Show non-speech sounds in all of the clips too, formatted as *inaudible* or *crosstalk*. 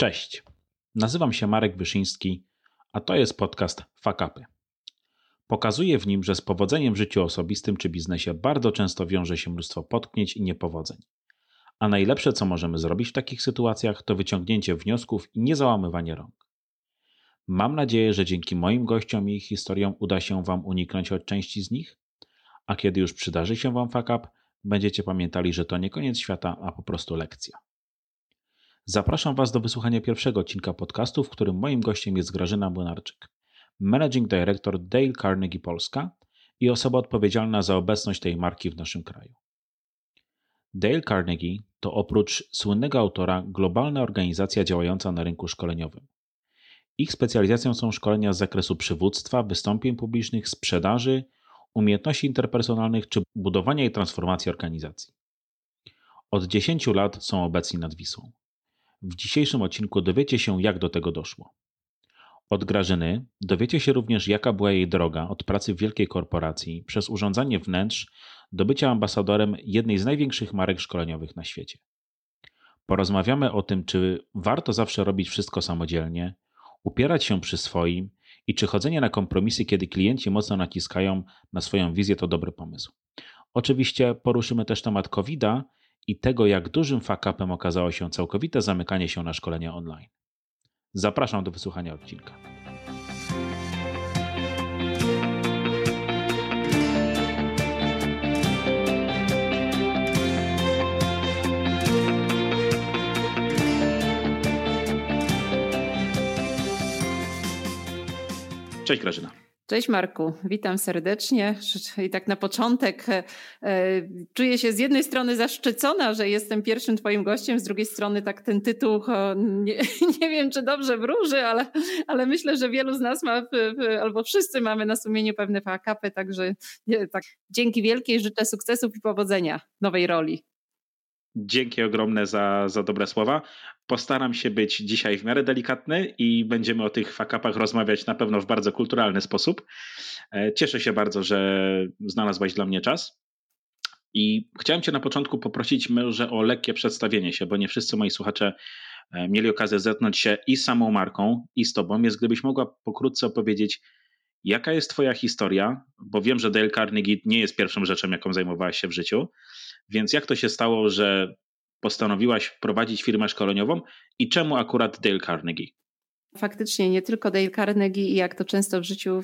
Cześć, nazywam się Marek Wyszyński, a to jest podcast Fakapy. Pokazuję w nim, że z powodzeniem w życiu osobistym czy biznesie bardzo często wiąże się mnóstwo potknięć i niepowodzeń. A najlepsze, co możemy zrobić w takich sytuacjach, to wyciągnięcie wniosków i niezałamywanie rąk. Mam nadzieję, że dzięki moim gościom i ich historiom uda się Wam uniknąć od części z nich, a kiedy już przydarzy się Wam fakap, będziecie pamiętali, że to nie koniec świata, a po prostu lekcja. Zapraszam Was do wysłuchania pierwszego odcinka podcastu, w którym moim gościem jest Grażyna Młynarczyk, Managing Director Dale Carnegie Polska i osoba odpowiedzialna za obecność tej marki w naszym kraju. Dale Carnegie to oprócz słynnego autora globalna organizacja działająca na rynku szkoleniowym. Ich specjalizacją są szkolenia z zakresu przywództwa, wystąpień publicznych, sprzedaży, umiejętności interpersonalnych czy budowania i transformacji organizacji. Od 10 lat są obecni nad Wisłą. W dzisiejszym odcinku dowiecie się, jak do tego doszło. Od Grażyny dowiecie się również, jaka była jej droga od pracy w wielkiej korporacji przez urządzanie wnętrz do bycia ambasadorem jednej z największych marek szkoleniowych na świecie. Porozmawiamy o tym, czy warto zawsze robić wszystko samodzielnie, upierać się przy swoim i czy chodzenie na kompromisy, kiedy klienci mocno naciskają na swoją wizję, to dobry pomysł. Oczywiście poruszymy też temat COVID-a i tego, jak dużym fakapem okazało się całkowite zamykanie się na szkolenia online. Zapraszam do wysłuchania odcinka. Cześć Grażyna. Cześć Marku, witam serdecznie. I tak na początek e, e, czuję się z jednej strony zaszczycona, że jestem pierwszym Twoim gościem, z drugiej strony tak ten tytuł, nie, *laughs* nie wiem czy dobrze wróży, ale, ale myślę, że wielu z nas ma, albo wszyscy mamy na sumieniu pewne fakapy, także tak, dzięki wielkiej życzę sukcesów i powodzenia nowej roli. Dzięki ogromne za, za dobre słowa. Postaram się być dzisiaj w miarę delikatny i będziemy o tych fakapach rozmawiać na pewno w bardzo kulturalny sposób. E, cieszę się bardzo, że znalazłaś dla mnie czas. I chciałem Cię na początku poprosić może o lekkie przedstawienie się, bo nie wszyscy moi słuchacze e, mieli okazję zetknąć się i z samą marką, i z Tobą, więc gdybyś mogła pokrótce opowiedzieć, jaka jest Twoja historia, bo wiem, że Dale Carnegie nie jest pierwszą rzeczą, jaką zajmowałaś się w życiu, więc jak to się stało, że postanowiłaś prowadzić firmę szkoleniową i czemu akurat Dale Carnegie? Faktycznie nie tylko Dale Carnegie i jak to często w życiu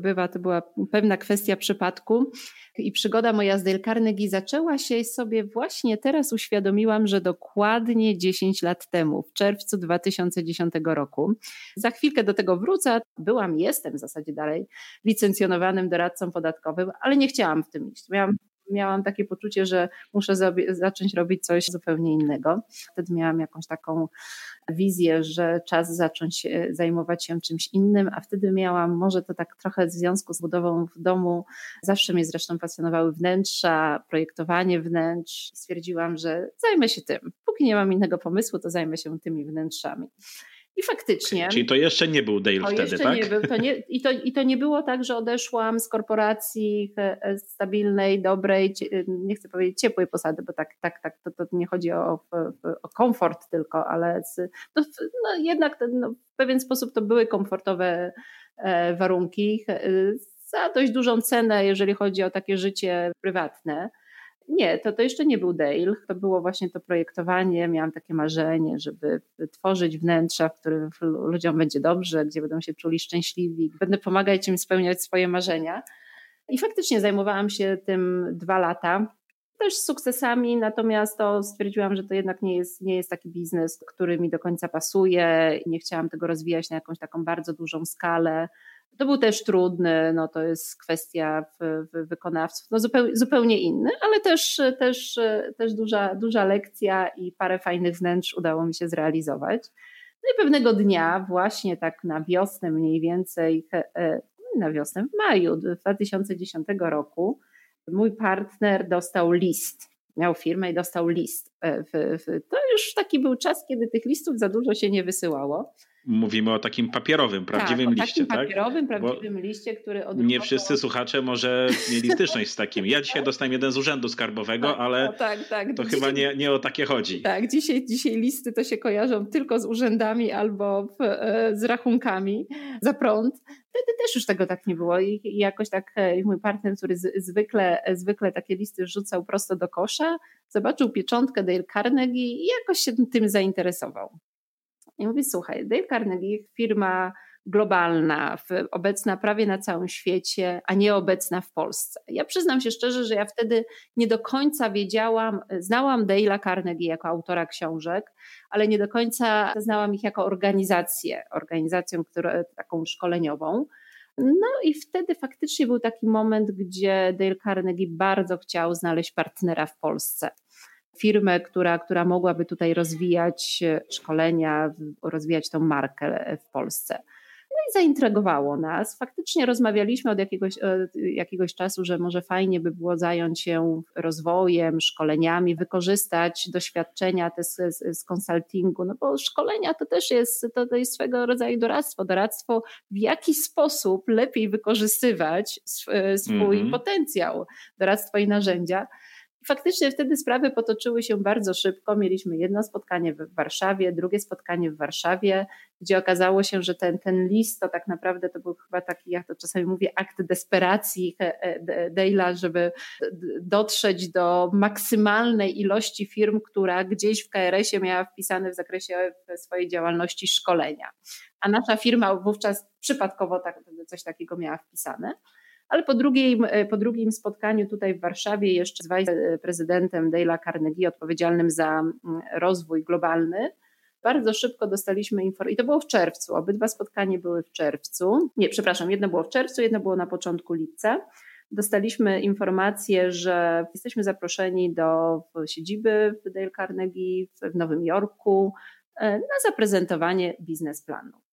bywa, to była pewna kwestia przypadku. I przygoda moja z Dale Carnegie zaczęła się sobie właśnie teraz uświadomiłam, że dokładnie 10 lat temu, w czerwcu 2010 roku. Za chwilkę do tego wrócę. Byłam, jestem w zasadzie dalej licencjonowanym doradcą podatkowym, ale nie chciałam w tym iść. Miałam miałam takie poczucie, że muszę zacząć robić coś zupełnie innego. Wtedy miałam jakąś taką wizję, że czas zacząć zajmować się czymś innym, a wtedy miałam, może to tak trochę w związku z budową w domu, zawsze mnie zresztą pasjonowały wnętrza, projektowanie wnętrz. Stwierdziłam, że zajmę się tym. Póki nie mam innego pomysłu, to zajmę się tymi wnętrzami. I faktycznie. Czyli to jeszcze nie był Dale to wtedy, tak? Nie był, to nie, i, to, I to nie było tak, że odeszłam z korporacji e, stabilnej, dobrej, nie chcę powiedzieć ciepłej posady, bo tak, tak, tak to, to nie chodzi o, o komfort tylko, ale z, no, no jednak no, w pewien sposób to były komfortowe e, warunki e, za dość dużą cenę, jeżeli chodzi o takie życie prywatne. Nie, to, to jeszcze nie był Dale. To było właśnie to projektowanie. Miałam takie marzenie, żeby tworzyć wnętrza, w których ludziom będzie dobrze, gdzie będą się czuli szczęśliwi. Będę pomagać im spełniać swoje marzenia. I faktycznie zajmowałam się tym dwa lata. Też z sukcesami, natomiast to stwierdziłam, że to jednak nie jest, nie jest taki biznes, który mi do końca pasuje nie chciałam tego rozwijać na jakąś taką bardzo dużą skalę. To był też trudny, no to jest kwestia wykonawców, no zupełnie, zupełnie inny, ale też, też, też duża, duża lekcja i parę fajnych wnętrz udało mi się zrealizować. No i pewnego dnia, właśnie tak na wiosnę mniej więcej, e, na wiosnę w maju 2010 roku, mój partner dostał list. Miał firmę i dostał list. E, to już taki był czas, kiedy tych listów za dużo się nie wysyłało. Mówimy o takim papierowym, tak, prawdziwym tak, liście, takim papierowym, prawdziwym Bo liście, który od Nie wszyscy słuchacze może mieli *laughs* styczność z takim. Ja dzisiaj dostałem jeden z urzędu skarbowego, tak, ale tak, tak. to dzisiaj, chyba nie, nie o takie chodzi. Tak, dzisiaj, dzisiaj listy to się kojarzą tylko z urzędami albo w, e, z rachunkami za prąd. Wtedy też już tego tak nie było i, i jakoś tak e, mój partner, który z, zwykle, zwykle takie listy rzucał prosto do kosza, zobaczył pieczątkę Dale Carnegie i jakoś się tym zainteresował. I mówi, słuchaj, Dale Carnegie, firma globalna, obecna prawie na całym świecie, a nie obecna w Polsce. Ja przyznam się szczerze, że ja wtedy nie do końca wiedziałam, znałam Dale'a Carnegie jako autora książek, ale nie do końca znałam ich jako organizację, organizacją która, taką szkoleniową. No i wtedy faktycznie był taki moment, gdzie Dale Carnegie bardzo chciał znaleźć partnera w Polsce firmę, która, która mogłaby tutaj rozwijać szkolenia, rozwijać tą markę w Polsce. No i zaintrygowało nas. Faktycznie rozmawialiśmy od jakiegoś, od jakiegoś czasu, że może fajnie by było zająć się rozwojem, szkoleniami, wykorzystać doświadczenia te z, z, konsultingu, no bo szkolenia to też jest, to, to jest swego rodzaju doradztwo. Doradztwo, w jaki sposób lepiej wykorzystywać swój mm -hmm. potencjał, doradztwo i narzędzia faktycznie wtedy sprawy potoczyły się bardzo szybko. Mieliśmy jedno spotkanie w Warszawie, drugie spotkanie w Warszawie, gdzie okazało się, że ten, ten list to tak naprawdę to był chyba taki, jak to czasami mówię, akt desperacji Dale'a, żeby dotrzeć do maksymalnej ilości firm, która gdzieś w KRS-ie miała wpisane w zakresie swojej działalności szkolenia. A nasza firma wówczas przypadkowo tak, coś takiego miała wpisane. Ale po drugim, e, po drugim spotkaniu tutaj w Warszawie jeszcze z wiceprezydentem Dale'a Carnegie, odpowiedzialnym za mm, rozwój globalny, bardzo szybko dostaliśmy informację, i to było w czerwcu, obydwa spotkania były w czerwcu. Nie, przepraszam, jedno było w czerwcu, jedno było na początku lipca. Dostaliśmy informację, że jesteśmy zaproszeni do siedziby Dale Carnegie w Nowym Jorku e, na zaprezentowanie biznesplanu.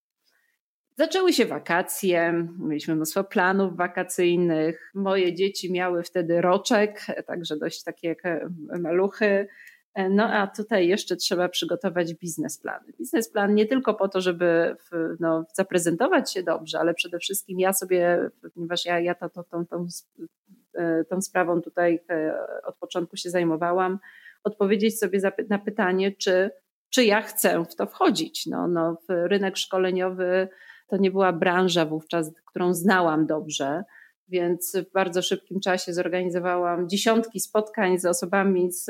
Zaczęły się wakacje, mieliśmy mnóstwo planów wakacyjnych. Moje dzieci miały wtedy roczek, także dość takie jak maluchy. No a tutaj jeszcze trzeba przygotować biznesplan. Biznesplan nie tylko po to, żeby no, zaprezentować się dobrze, ale przede wszystkim ja sobie, ponieważ ja, ja to, to, tą, tą, tą sprawą tutaj e, od początku się zajmowałam, odpowiedzieć sobie na pytanie, czy, czy ja chcę w to wchodzić. No, no, rynek szkoleniowy to nie była branża wówczas, którą znałam dobrze, więc w bardzo szybkim czasie zorganizowałam dziesiątki spotkań z osobami z,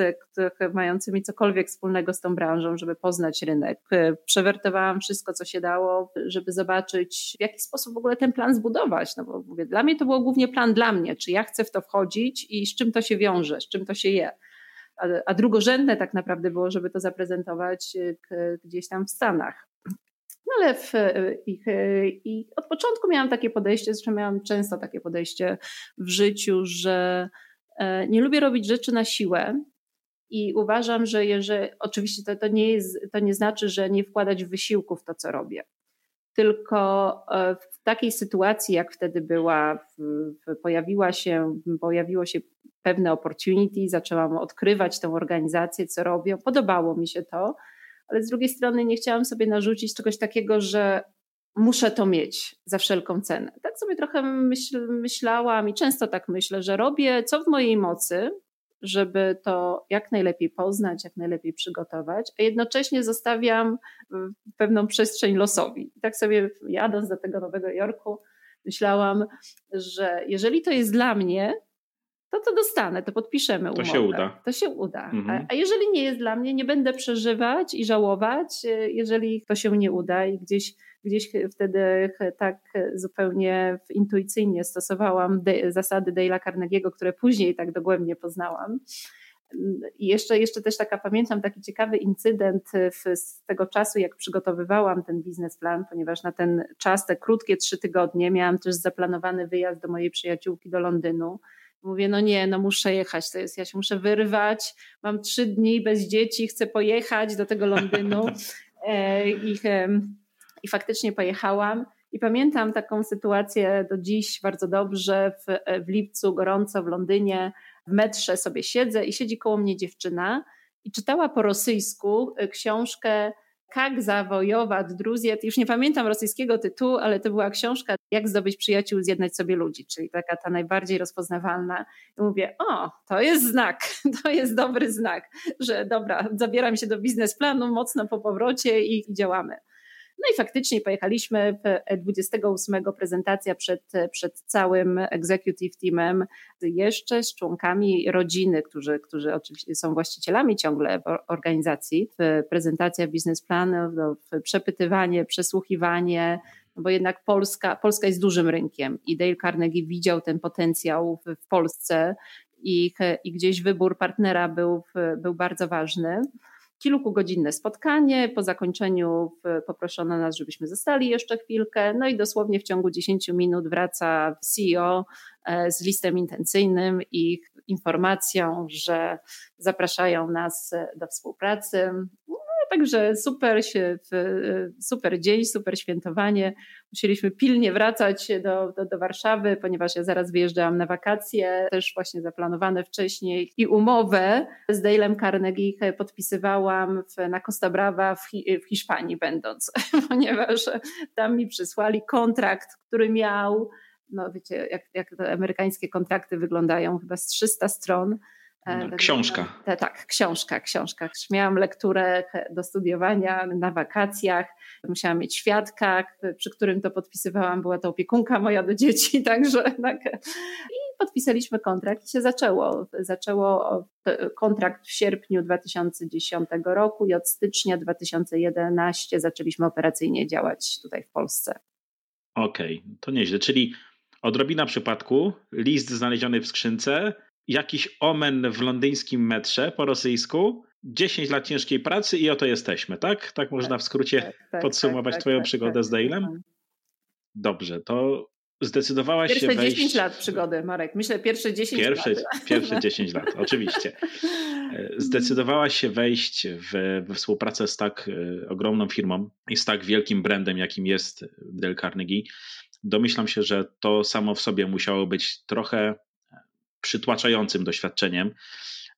mającymi cokolwiek wspólnego z tą branżą, żeby poznać rynek. Przewertowałam wszystko, co się dało, żeby zobaczyć, w jaki sposób w ogóle ten plan zbudować. No bo mówię, dla mnie to było głównie plan dla mnie, czy ja chcę w to wchodzić i z czym to się wiąże, z czym to się je. A, a drugorzędne tak naprawdę było, żeby to zaprezentować gdzieś tam w Stanach. No ale w, i, i od początku miałam takie podejście, zresztą miałam często takie podejście w życiu, że e, nie lubię robić rzeczy na siłę. I uważam, że jeżeli, oczywiście to, to, nie jest, to nie znaczy, że nie wkładać wysiłku w to, co robię. Tylko e, w takiej sytuacji, jak wtedy była, pojawiła się, pojawiło się pewne opportunity, zaczęłam odkrywać tę organizację, co robią, podobało mi się to ale z drugiej strony nie chciałam sobie narzucić czegoś takiego, że muszę to mieć za wszelką cenę. Tak sobie trochę myśl, myślałam i często tak myślę, że robię co w mojej mocy, żeby to jak najlepiej poznać, jak najlepiej przygotować, a jednocześnie zostawiam pewną przestrzeń losowi. I tak sobie jadąc do tego Nowego Jorku, myślałam, że jeżeli to jest dla mnie, to to dostanę, to podpiszemy umowę. To się uda. To się uda. Mhm. A, jeżeli nie jest dla mnie, nie będę przeżywać i żałować, e, jeżeli to się nie uda i gdzieś, gdzieś wtedy tak zupełnie intuicyjnie stosowałam zasady Dale'a Carnegie'ego, które później tak dogłębnie poznałam. I jeszcze, jeszcze też taka pamiętam taki ciekawy incydent w, z tego czasu, jak przygotowywałam ten biznesplan, ponieważ na ten czas, te krótkie trzy tygodnie, miałam też zaplanowany wyjazd do mojej przyjaciółki do Londynu Mówię, no nie, no muszę jechać, to jest, ja się muszę wyrwać, mam trzy dni bez dzieci, chcę pojechać do tego Londynu *laughs* e, i, i faktycznie pojechałam. I pamiętam taką sytuację do dziś bardzo dobrze, w, w lipcu gorąco w Londynie, w metrze sobie siedzę i siedzi koło mnie dziewczyna i czytała po rosyjsku książkę Jak zawojować Druzję. Już nie pamiętam rosyjskiego tytułu, ale to była książka Jak zdobyć przyjaciół, zjednać sobie ludzi, czyli taka ta najbardziej rozpoznawalna. I mówię, o, to jest znak, *laughs* to jest dobry znak, że dobra, zabieram się do biznesplanu mocno po powrocie i działamy. No i faktycznie pojechaliśmy 28 prezentacja przed, przed całym executive teamem, jeszcze z członkami rodziny, którzy, którzy oczywiście są właścicielami ciągle organizacji. Prezentacja biznesplanów, no, przepytywanie, przesłuchiwanie, no bo jednak Polska, Polska jest dużym rynkiem i Dale Carnegie widział ten potencjał w, w Polsce. I, i gdzieś wybór partnera był, był bardzo ważny kilkugodzinne spotkanie. Po zakończeniu poproszono nas, żebyśmy zostali jeszcze chwilkę. No i dosłownie w ciągu 10 minut wraca CEO e, z listem intencyjnym i informacją, że zapraszają nas do współpracy. Także super, się, super dzień, super świętowanie. Musieliśmy pilnie wracać do, do, do Warszawy, ponieważ ja zaraz wyjeżdżałam na wakacje, też właśnie zaplanowane wcześniej i umowę z Dale'em Carnegie podpisywałam w, na Costa Brava w, w Hiszpanii będąc, *laughs* ponieważ tam mi przysłali kontrakt, który miał no wiecie, jak, jak te amerykańskie kontrakty wyglądają, chyba z 300 stron. E, no, książka. Tak, tak, książka, książka. Miałam lekturę do studiowania na wakacjach, musiałam mieć świadka, przy którym to podpisywałam, była to opiekunka moja do dzieci, *laughs* także tak. I podpisaliśmy kontrakt i się zaczęło. Zaczęło kontrakt w sierpniu 2010 roku i od stycznia 2011 zaczęliśmy operacyjnie działać tutaj w Polsce. Okej, okay, to nieźle, czyli odrobina przypadku, list znaleziony w skrzynce, jakiś omen w londyńskim metrze po rosyjsku, 10 lat ciężkiej pracy i oto jesteśmy, tak? Tak można w skrócie tak, tak, podsumować tak, Twoją tak, przygodę tak, z Dale'em? Dobrze, to zdecydowałaś pierwsze się wejść... Pierwsze 10 lat przygody, Marek. Myślę pierwsze 10 pierwsze, lat. Pierwsze 10 lat, *laughs* oczywiście. E, zdecydowałaś się wejść w, w współpracę z tak e, ogromną firmą i z tak wielkim brandem, jakim jest Dale Carnegie. Domyślam się, że to samo w sobie musiało być trochę przytłaczającym doświadczeniem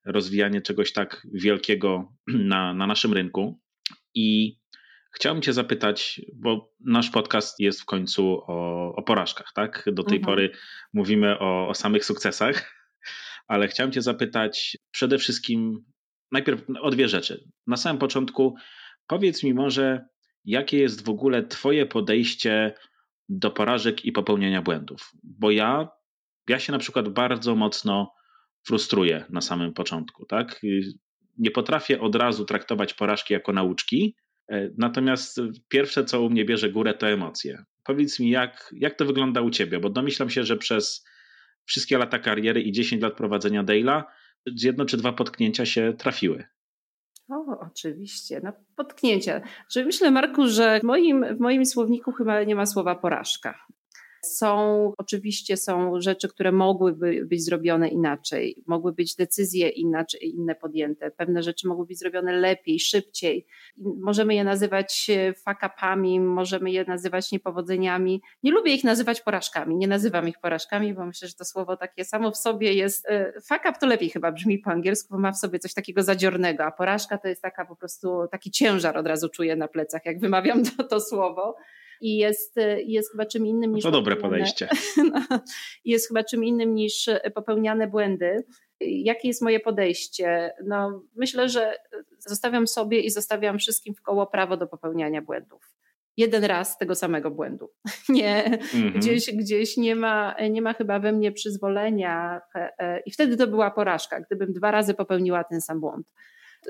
rozwijanie czegoś tak wielkiego *clears throat* na, na naszym rynku. I chciałbym Cię zapytać, bo nasz podcast jest w końcu o, o porażkach, tak? Do tej mhm. pory mówimy o, o samych sukcesach, *laughs* ale chciałem Cię zapytać przede wszystkim najpierw o dwie rzeczy. Na samym początku powiedz mi może, jakie jest w ogóle Twoje podejście do porażek i popełniania błędów? Bo ja ja się na przykład bardzo mocno frustruję na samym początku, tak? Nie potrafię od razu traktować porażki jako nauczki, e, natomiast pierwsze, co u mnie bierze górę, to emocje. Powiedz mi, jak, jak to wygląda u ciebie, bo domyślam się, że przez wszystkie lata kariery i 10 lat prowadzenia Dale'a jedno czy dwa potknięcia się trafiły. O, oczywiście, no potknięcia. Myślę, Marku, że w moim, w moim słowniku chyba nie ma słowa porażka. Są, oczywiście są rzeczy, które mogłyby być zrobione inaczej, mogły być decyzje inaczej, inne podjęte, pewne rzeczy mogły być zrobione lepiej, szybciej. Możemy je nazywać e, fakapami, możemy je nazywać niepowodzeniami. Nie lubię ich nazywać porażkami, nie nazywam ich porażkami, bo myślę, że to słowo takie samo w sobie jest, e, fakap to lepiej chyba brzmi po angielsku, bo ma w sobie coś takiego zadziornego, a porażka to jest taka po prostu, taki ciężar od razu czuję na plecach, jak wymawiam *laughs* to, to słowo i jest, jest chyba czym innym no niż. To dobre podejście. *laughs* No, jest chyba czym innym niż popełniane błędy. Jakie jest moje podejście? No, myślę, że zostawiam sobie i zostawiam wszystkim w koło prawo do popełniania błędów jeden raz tego samego błędu. *laughs* Nie, mhm. gdzieś, gdzieś nie, ma, nie ma chyba we mnie przyzwolenia e, e, i wtedy to była porażka. Gdybym dwa razy popełniła ten sam błąd,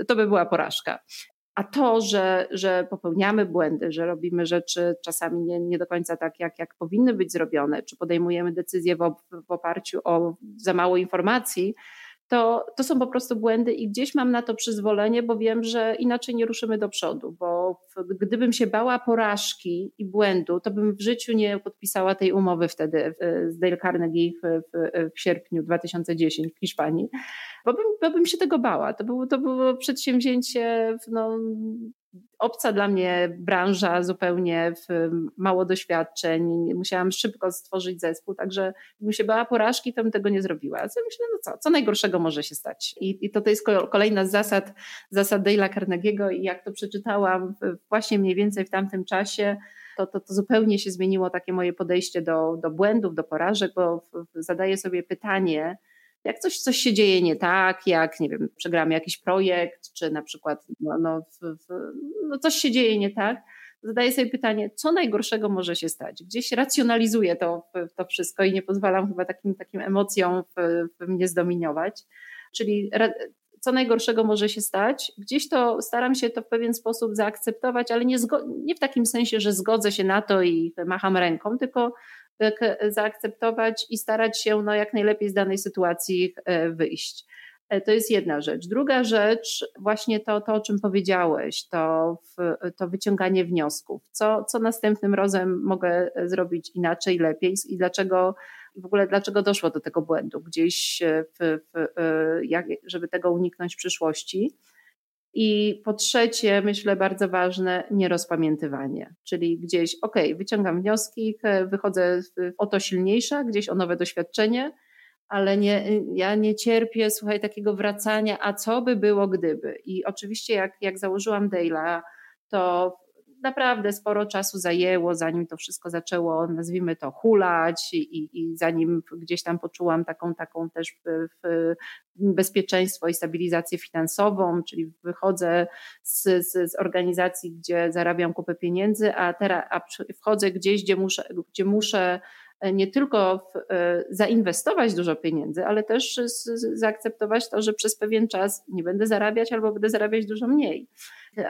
to by była porażka. A to, że, że popełniamy błędy, że robimy rzeczy czasami nie, nie do końca tak, jak, jak powinny być zrobione, czy podejmujemy decyzje w, w oparciu o za mało informacji, to, to są po prostu błędy i gdzieś mam na to przyzwolenie, bo wiem, że inaczej nie ruszymy do przodu, bo gdybym się bała porażki i błędu, to bym w życiu nie podpisała tej umowy wtedy z Dale Carnegie w, w, w sierpniu 2010 w Hiszpanii, bo bym, bo bym się tego bała. To było, to było przedsięwzięcie no, obca dla mnie branża, zupełnie mało doświadczeń, musiałam szybko stworzyć zespół, także gdybym się bała porażki, to bym tego nie zrobiła. Ja myślę, no co, co najgorszego może się stać? I, i to, to jest kolejna z zasad, zasad Dale'a Carnegie'ego i jak to przeczytałam właśnie mniej więcej w tamtym czasie, to, to, to zupełnie się zmieniło takie moje podejście do, do błędów, do porażek, bo zadaję sobie pytanie, jak coś, coś się dzieje nie tak, jak nie wiem, przegramy jakiś projekt, czy na przykład no, no, w, w, no coś się dzieje nie tak, zadaję sobie pytanie, co najgorszego może się stać. Gdzieś racjonalizuję to, to wszystko i nie pozwalam chyba takim, takim emocjom w, w mnie zdominować. Czyli co najgorszego może się stać. Gdzieś to staram się to w pewien sposób zaakceptować, ale nie, nie w takim sensie, że zgodzę się na to i macham ręką, tylko zaakceptować i starać się no, jak najlepiej z danej sytuacji e, wyjść. E, to jest jedna rzecz. Druga rzecz, właśnie to, to o czym powiedziałeś, to, to wyciąganie wniosków. Co, co następnym razem mogę zrobić inaczej, lepiej i dlaczego w ogóle dlaczego doszło do tego błędu gdzieś, w, w, jak, żeby tego uniknąć w przyszłości. I po trzecie, myślę bardzo ważne, nierozpamiętywanie, czyli gdzieś, ok, wyciągam wnioski, wychodzę o to silniejsza, gdzieś o nowe doświadczenie, ale nie, ja nie cierpię, słuchaj, takiego wracania, a co by było gdyby. I oczywiście jak, jak założyłam Dale'a, to naprawdę sporo czasu zajęło, zanim to wszystko zaczęło, nazwijmy to, hulać i, i zanim gdzieś tam poczułam taką, taką też bezpieczeństwo i stabilizację finansową, czyli wychodzę z, z, z organizacji, gdzie zarabiam kupę pieniędzy, a teraz a wchodzę gdzieś, gdzie muszę, gdzie muszę e, nie tylko w, e, zainwestować dużo pieniędzy, ale też z, zaakceptować to, że przez pewien czas nie będę zarabiać albo będę zarabiać dużo mniej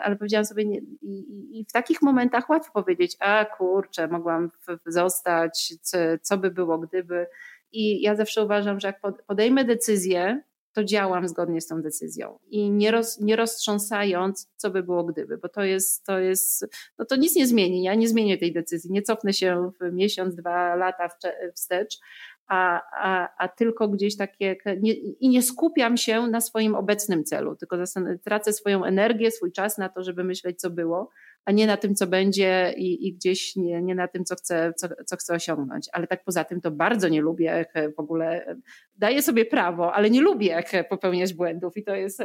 ale powiedziałam sobie, nie, i, i, w takich momentach łatwo powiedzieć, a kurczę, mogłam zostać, co, co by było gdyby. I ja zawsze uważam, że jak podejmę decyzję, to działam zgodnie z tą decyzją i nie, roz, nie roztrząsając, co by było gdyby, bo to jest, to jest, no to nic nie zmieni. Ja nie zmienię tej decyzji, nie cofnę się w miesiąc, dwa lata wstecz, a, a, a tylko gdzieś takie, nie, i nie skupiam się na swoim obecnym celu, tylko tracę swoją energię, swój czas na to, żeby myśleć, co było, a nie na tym, co będzie i, i gdzieś nie, nie, na tym, co chcę, co, co chcę osiągnąć. Ale tak poza tym to bardzo nie lubię w ogóle, daję sobie prawo, ale nie lubię popełniać błędów i to jest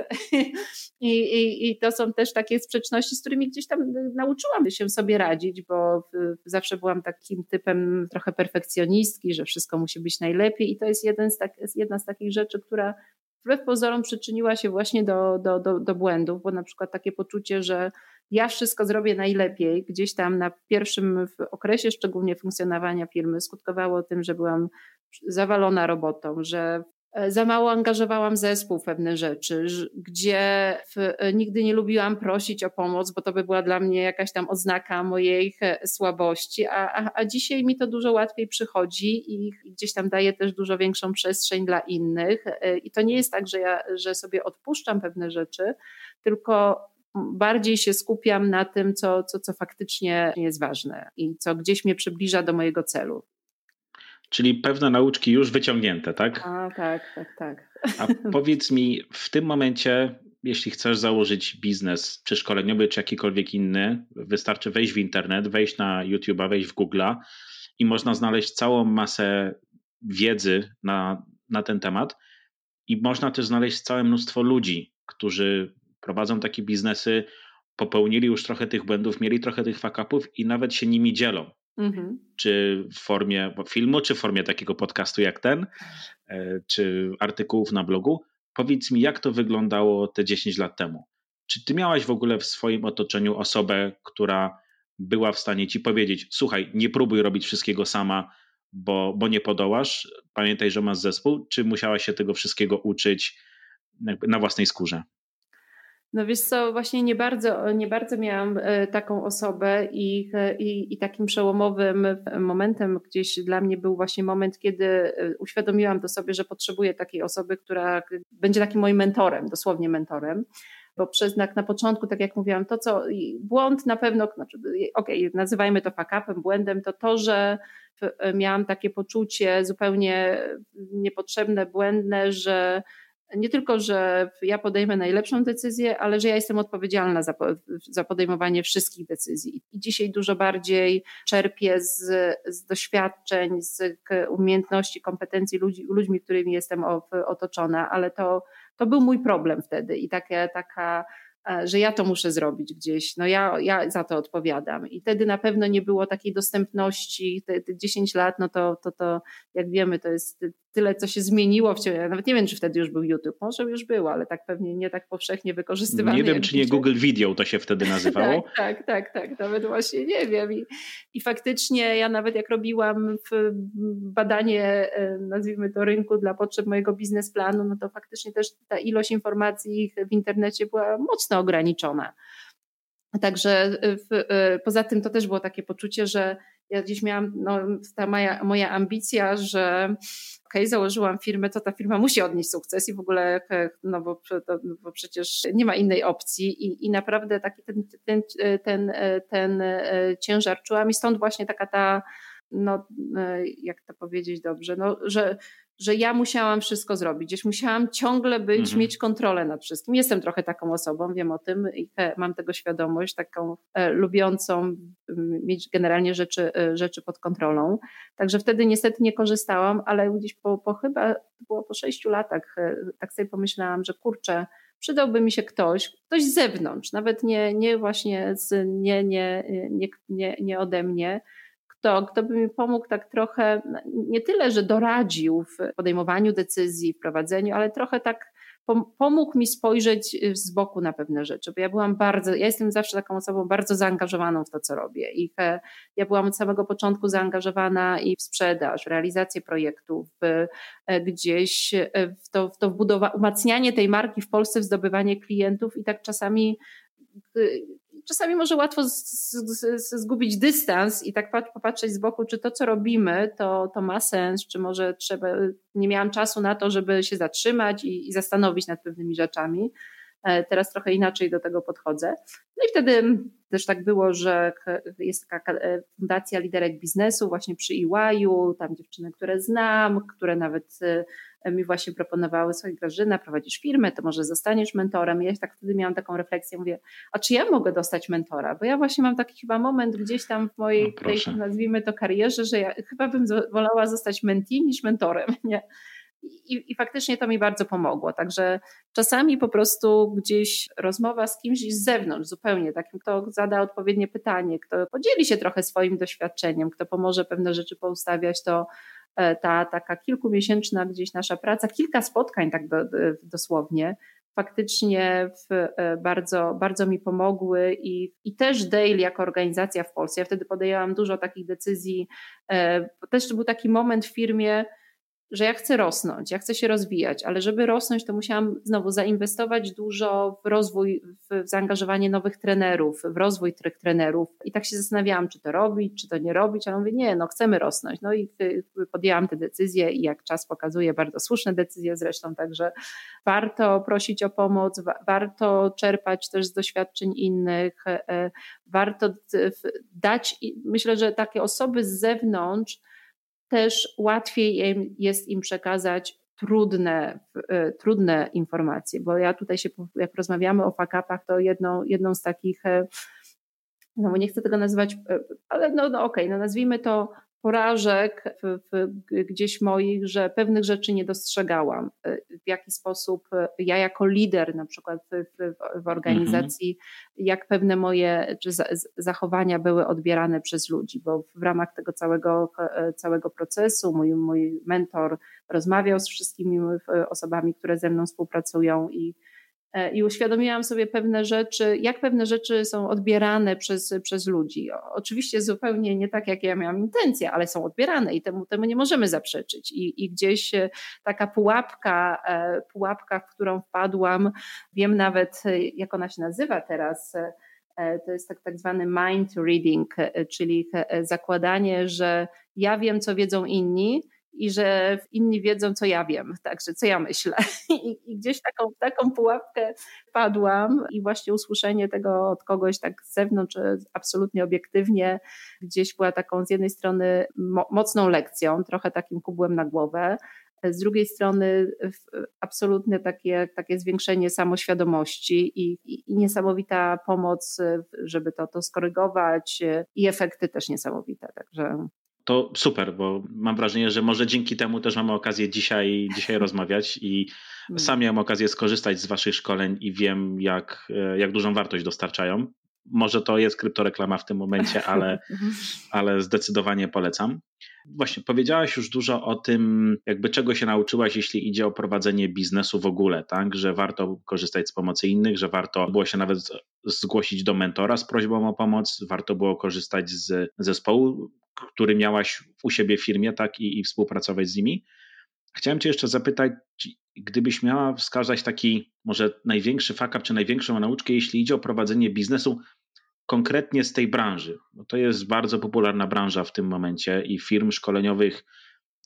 *laughs* i, i, i to są też takie sprzeczności, z którymi gdzieś tam nauczyłam się sobie radzić, bo zawsze byłam takim typem trochę perfekcjonistki, że wszystko musi być najlepiej i to jest jeden z tak, jedna z takich rzeczy, która wbrew pozorom przyczyniła się właśnie do, do, do, do błędów, bo na przykład takie poczucie, że ja wszystko zrobię najlepiej, gdzieś tam na pierwszym okresie szczególnie funkcjonowania firmy skutkowało tym, że byłam zawalona robotą, że e, za mało angażowałam zespół w pewne rzeczy, gdzie w, e, nigdy nie lubiłam prosić o pomoc, bo to by była dla mnie jakaś tam oznaka mojej e, słabości, a, a, a dzisiaj mi to dużo łatwiej przychodzi i gdzieś tam daje też dużo większą przestrzeń dla innych. I to nie jest tak, że ja że sobie odpuszczam pewne rzeczy, tylko bardziej się skupiam na tym, co, co, co faktycznie jest ważne i co gdzieś mnie przybliża do mojego celu. Czyli pewne nauczki już wyciągnięte, tak? A, tak, tak, tak. A powiedz mi, w tym momencie, jeśli chcesz założyć biznes, czy szkoleniowy, czy jakikolwiek inny, wystarczy wejść w internet, wejść na YouTube'a, wejść w Google'a i można znaleźć całą masę wiedzy na, na ten temat. I można też znaleźć całe mnóstwo ludzi, którzy prowadzą takie biznesy, popełnili już trochę tych błędów, mieli trochę tych fakapów i nawet się nimi dzielą. Mhm. Czy w formie filmu, czy w formie takiego podcastu jak ten, e, czy artykułów na blogu. Powiedz mi, jak to wyglądało te 10 lat temu? Czy ty miałaś w ogóle w swoim otoczeniu osobę, która była w stanie ci powiedzieć: Słuchaj, nie próbuj robić wszystkiego sama, bo, bo nie podołasz. Pamiętaj, że masz zespół, czy musiałaś się tego wszystkiego uczyć na własnej skórze? No wiesz co, właśnie nie bardzo, nie bardzo miałam e, taką osobę i, e, i, i, takim przełomowym momentem gdzieś dla mnie był właśnie moment, kiedy e, uświadomiłam to sobie, że potrzebuję takiej osoby, która będzie takim moim mentorem, dosłownie mentorem. Bo przez na, na początku, tak jak mówiłam, to co błąd na pewno, znaczy, okej, okay, nazywajmy to fakapem, błędem, to to, że miałam takie poczucie zupełnie niepotrzebne, błędne, że nie tylko, że ja podejmę najlepszą decyzję, ale że ja jestem odpowiedzialna za, za podejmowanie wszystkich decyzji. I dzisiaj dużo bardziej czerpię z, z doświadczeń, z umiejętności, kompetencji ludzi, ludźmi, którymi jestem otoczona, ale to, to był mój problem wtedy i takie, taka że ja to muszę zrobić gdzieś, no ja, ja za to odpowiadam. I wtedy na pewno nie było takiej dostępności, te, te 10 lat, no to, to, to jak wiemy, to jest tyle, co się zmieniło w ciągu. Ja nawet nie wiem, czy wtedy już był YouTube. Może już było, ale tak pewnie nie tak powszechnie wykorzystywany. Nie wiem, czy nie Google Video to się wtedy nazywało. *laughs* tak, tak, tak, tak. Nawet właśnie nie wiem. I, I faktycznie ja nawet jak robiłam badanie, e, nazwijmy to rynku dla potrzeb mojego biznesplanu, no to faktycznie też ta ilość informacji w internecie była mocno ograniczona. Także w, e, poza tym to też było takie poczucie, że ja gdzieś miałam no, ta moja, moja ambicja, że okej, okay, założyłam firmę, to ta firma musi odnieść sukces i w ogóle, no bo, to, no bo przecież nie ma innej opcji i, i naprawdę taki ten, ten, ten, ten ciężar czułam i stąd właśnie taka ta, no jak to powiedzieć dobrze, no, że że ja musiałam wszystko zrobić, gdzieś musiałam ciągle być, mhm. mieć kontrolę nad wszystkim. Jestem trochę taką osobą, wiem o tym i mam tego świadomość, taką e, lubiącą mieć generalnie rzeczy, e, rzeczy pod kontrolą. Także wtedy niestety nie korzystałam, ale gdzieś po, po chyba, było po sześciu latach, e, tak sobie pomyślałam, że kurczę, przydałby mi się ktoś, ktoś z zewnątrz, nawet nie, nie właśnie z, nie, nie, nie, nie, nie ode mnie, kto, kto by mi pomógł tak trochę, nie tyle, że doradził w podejmowaniu decyzji, w prowadzeniu, ale trochę tak pomógł mi spojrzeć y, z boku na pewne rzeczy, bo ja byłam bardzo, ja jestem zawsze taką osobą bardzo zaangażowaną w to, co robię i ja byłam od samego początku zaangażowana i w sprzedaż, w realizację projektów, e, gdzieś e, w to, w to umacnianie tej marki w Polsce, w zdobywanie klientów i tak czasami y, czasami może łatwo z, z, z, zgubić dystans i tak popatrzeć z boku, czy to, co robimy, to, to ma sens, czy może trzeba, nie miałam czasu na to, żeby się zatrzymać i, i zastanowić nad pewnymi rzeczami. E, teraz trochę inaczej do tego podchodzę. No i wtedy też tak było, że jest taka e, fundacja liderek biznesu właśnie przy EY-u, tam dziewczyny, które znam, które nawet e, mi właśnie proponowały, słuchaj Grażyna, prowadzisz firmę, to może zostaniesz mentorem. I ja tak wtedy miałam taką refleksję, mówię, a czy ja mogę dostać mentora? Bo ja właśnie mam taki chyba moment gdzieś tam w mojej, no tej, nazwijmy to karierze, że ja chyba bym wolała zostać mentee niż mentorem, *laughs* nie? I, I, faktycznie to mi bardzo pomogło. Także czasami po prostu gdzieś rozmowa z kimś z zewnątrz, zupełnie takim, kto zada odpowiednie pytanie, kto podzieli się trochę swoim doświadczeniem, kto pomoże pewne rzeczy poustawiać, to e, ta taka kilkumiesięczna gdzieś nasza praca, kilka spotkań tak do, dosłownie, faktycznie w, e, bardzo, bardzo mi pomogły i, i też Dale jako organizacja w Polsce. Ja wtedy podjęłam dużo takich decyzji. E, też był taki moment w firmie, że ja chcę rosnąć, ja chcę się rozwijać, ale żeby rosnąć, to musiałam znowu zainwestować dużo w rozwój, w zaangażowanie nowych trenerów, w rozwój tych trenerów. I tak się zastanawiałam, czy to robić, czy to nie robić, ale mówię, nie, no chcemy rosnąć. No i podjęłam te decyzje i jak czas pokazuje, bardzo słuszne decyzje zresztą, także warto prosić o pomoc, warto czerpać też z doświadczeń innych, e, warto dać, myślę, że takie osoby z zewnątrz, też łatwiej jest im przekazać trudne, e, trudne informacje, bo ja tutaj się, jak rozmawiamy o fakapach, to jedną, jedną z takich, e, no nie chcę tego nazywać, e, ale no, no okej, okay, no nazwijmy to porażek w, w, gdzieś moich, że pewnych rzeczy nie dostrzegałam. W jaki sposób ja jako lider na przykład w, w organizacji, mhm. jak pewne moje czy zachowania były odbierane przez ludzi, bo w ramach tego całego, całego procesu mój, mój mentor rozmawiał z wszystkimi osobami, które ze mną współpracują i E, i uświadomiłam sobie pewne rzeczy, jak pewne rzeczy są odbierane przez, przez ludzi. Oczywiście zupełnie nie tak, jak ja miałam intencję, ale są odbierane i temu, temu nie możemy zaprzeczyć. I, I gdzieś e, taka pułapka, e, pułapka, w którą wpadłam, wiem nawet, jak ona się nazywa teraz, to jest tak, tak zwany mind reading, czyli zakładanie, że ja wiem, co wiedzą inni, i że inni wiedzą, co ja wiem, także co ja myślę. *laughs* I, i gdzieś taką, taką pułapkę padłam i właśnie usłyszenie tego od kogoś tak z zewnątrz, absolutnie obiektywnie, gdzieś była taką z jednej strony mo mocną lekcją, trochę takim kubłem na głowę, Z drugiej strony absolutne takie, takie zwiększenie samoświadomości i, i, i niesamowita pomoc, żeby to, to skorygować i efekty też niesamowite. Także to super, bo mam wrażenie, że może dzięki temu też mamy okazję dzisiaj, dzisiaj *laughs* rozmawiać i mm. sam miałem okazję skorzystać z Waszych szkoleń i wiem, jak, e, jak dużą wartość dostarczają. Może to jest kryptoreklama w tym momencie, ale, *laughs* mhm. ale zdecydowanie polecam. Właśnie powiedziałaś już dużo o tym, jakby czego się nauczyłaś, jeśli idzie o prowadzenie biznesu w ogóle, tak? Że warto korzystać z pomocy innych, że warto było się nawet zgłosić do mentora z prośbą o pomoc, warto było korzystać z zespołu, który miałaś u siebie w firmie, tak? I, i współpracować z nimi. Chciałem Cię jeszcze zapytać, gdybyś miała wskazać taki może największy fuck czy największą nauczkę, jeśli idzie o prowadzenie biznesu konkretnie z tej branży, bo to jest bardzo popularna branża w tym momencie i firm szkoleniowych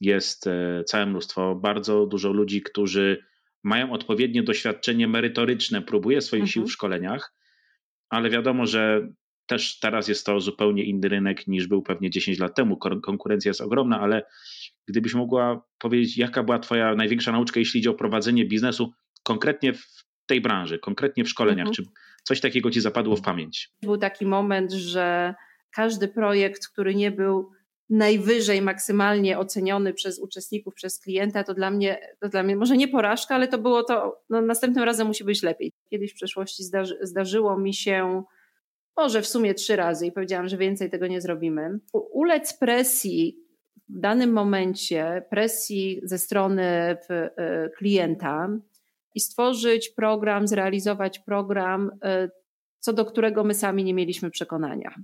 jest e, całe mnóstwo. Bardzo dużo ludzi, którzy mają odpowiednie doświadczenie merytoryczne, próbuje swoich mhm. sił w szkoleniach, ale wiadomo, że też teraz jest to zupełnie inny rynek niż był pewnie 10 lat temu. Konkurencja jest ogromna, ale gdybyś mogła powiedzieć, jaka była Twoja największa nauczka, jeśli idzie o prowadzenie biznesu konkretnie w tej branży, konkretnie w szkoleniach? Mhm. Czy coś takiego Ci zapadło w pamięć? Był taki moment, że każdy projekt, który nie był najwyżej maksymalnie oceniony przez uczestników, przez klienta, to dla mnie, to dla mnie może nie porażka, ale to było to, no, następnym razem musi być lepiej. Kiedyś w przeszłości zdarzy, zdarzyło mi się może w sumie trzy razy i powiedziałam, że więcej tego nie zrobimy. Ulec presji w danym momencie, presji ze strony e, klienta i stworzyć program, zrealizować program, e, co do którego my sami nie mieliśmy przekonania.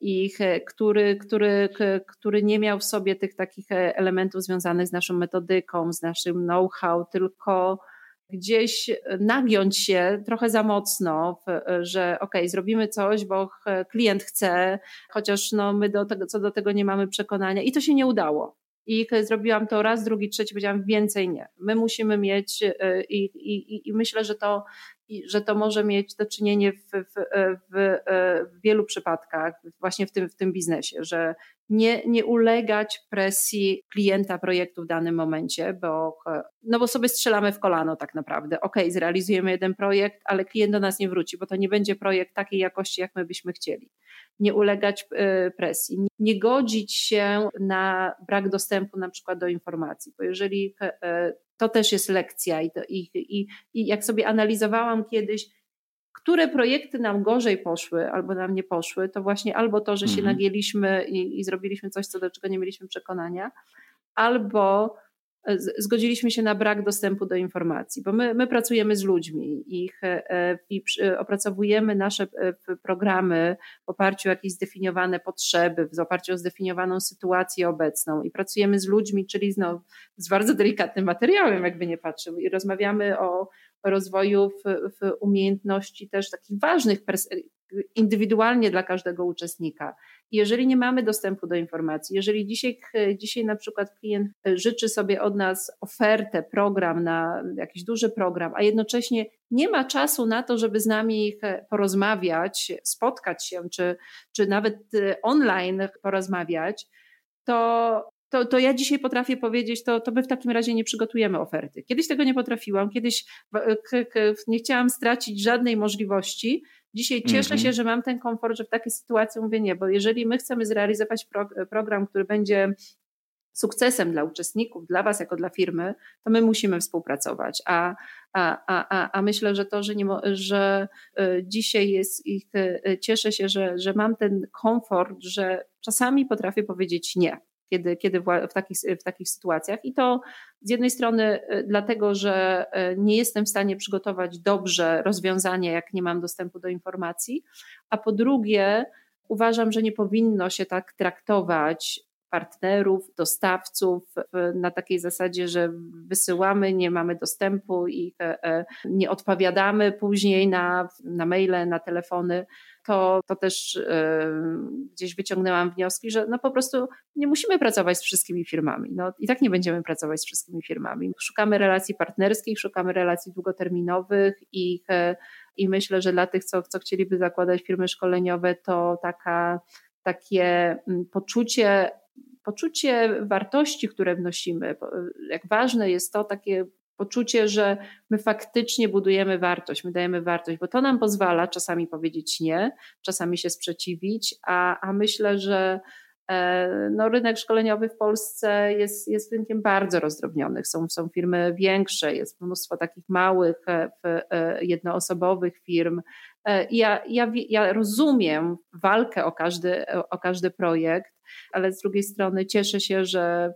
I który, który, który nie miał w sobie tych takich e, elementów związanych z naszą metodyką, z naszym know-how, tylko gdzieś nagiąć się trochę za mocno, że ok, zrobimy coś, bo klient chce, chociaż no my do tego, co do tego nie mamy przekonania i to się nie udało. I zrobiłam to raz, drugi, trzeci, powiedziałam więcej nie. My musimy mieć e, i, i, i myślę, że to, że to może mieć do czynienia w, w, w, e, w wielu przypadkach, właśnie w tym, w tym biznesie, że nie, nie ulegać presji klienta projektu w danym momencie, bo, no bo sobie strzelamy w kolano tak naprawdę. Ok, zrealizujemy jeden projekt, ale klient do nas nie wróci, bo to nie będzie projekt takiej jakości, jak my byśmy chcieli. Nie ulegać e, presji, nie godzić się na brak dostępu na przykład do informacji, bo jeżeli e, to też jest lekcja i, to, i, i, i jak sobie analizowałam kiedyś, które projekty nam gorzej poszły albo nam nie poszły, to właśnie albo to, że się mhm. nagięliśmy i, i zrobiliśmy coś, co do czego nie mieliśmy przekonania, albo zgodziliśmy się na brak dostępu do informacji, bo my, my pracujemy z ludźmi ich, e, i opracowujemy nasze e, programy w oparciu o jakieś zdefiniowane potrzeby, w oparciu o zdefiniowaną sytuację obecną i pracujemy z ludźmi, czyli z bardzo delikatnym materiałem, jakby nie patrzył, i rozmawiamy o, rozwoju w, w umiejętności też takich ważnych indywidualnie dla każdego uczestnika. Jeżeli nie mamy dostępu do informacji, jeżeli dzisiaj, dzisiaj na przykład klient życzy sobie od nas ofertę, program na jakiś duży program, a jednocześnie nie ma czasu na to, żeby z nami porozmawiać, spotkać się, czy, czy nawet online porozmawiać, to to, to ja dzisiaj potrafię powiedzieć, to, to my w takim razie nie przygotujemy oferty. Kiedyś tego nie potrafiłam, kiedyś nie chciałam stracić żadnej możliwości. Dzisiaj cieszę się, mhm. że mam ten komfort, że w takiej sytuacji mówię nie, bo jeżeli my chcemy zrealizować pro, program, który będzie sukcesem dla uczestników, dla Was jako dla firmy, to my musimy współpracować. A, a, a, a myślę, że to, że, nie, że y, dzisiaj jest ich, y, cieszę się, że, że mam ten komfort, że czasami potrafię powiedzieć nie kiedy, kiedy w, takich, w takich sytuacjach. I to z jednej strony e, dlatego, że e, nie jestem w stanie przygotować dobrze rozwiązania, jak nie mam dostępu do informacji, a po drugie, uważam, że nie powinno się tak traktować partnerów, dostawców na takiej zasadzie, że wysyłamy, nie mamy dostępu i e, nie odpowiadamy później na, na maile, na telefony to, to też gdzieś wyciągnęłam wnioski, że no po prostu nie musimy pracować z wszystkimi firmami. No, I tak nie będziemy pracować z wszystkimi firmami. Szukamy relacji partnerskich, szukamy relacji długoterminowych i, e, i myślę, że dla tych, co, co chcieliby zakładać firmy szkoleniowe, to taka, takie mm, poczucie poczucie wartości, które wnosimy, jak ważne jest to takie poczucie, że my faktycznie budujemy wartość, my dajemy wartość, bo to nam pozwala czasami powiedzieć nie, czasami się sprzeciwić, a, a myślę, że e, no, rynek szkoleniowy w Polsce jest, jest rynkiem bardzo rozdrobnionych. Są, są firmy większe, jest mnóstwo takich małych, e, e, jednoosobowych firm. Ja, ja, ja rozumiem walkę o każdy, o każdy projekt, ale z drugiej strony cieszę się, że,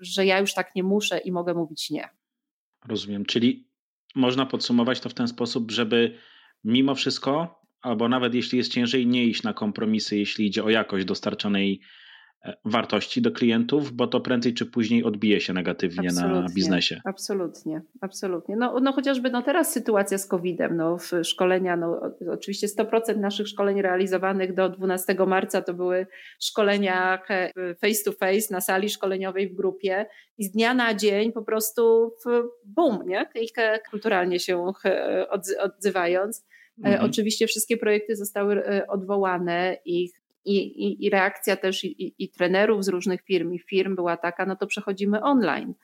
że ja już tak nie muszę i mogę mówić nie. Rozumiem. Czyli można podsumować to w ten sposób, żeby mimo wszystko, albo nawet jeśli jest ciężej, nie iść na kompromisy, jeśli idzie o jakość dostarczanej E, wartości do klientów, bo to prędzej czy później odbije się negatywnie absolutnie, na biznesie. Absolutnie, absolutnie. No, no chociażby no teraz sytuacja z COVID-em, no w szkolenia, no oczywiście 100% naszych szkoleń realizowanych do 12 marca to były szkolenia face to face na sali szkoleniowej w grupie i z dnia na dzień po prostu boom, nie? I kulturalnie się odzywając. E, mhm. Oczywiście wszystkie projekty zostały e, odwołane, ich i, i, reakcja też i, i, trenerów z różnych firm i firm była taka, no to przechodzimy online.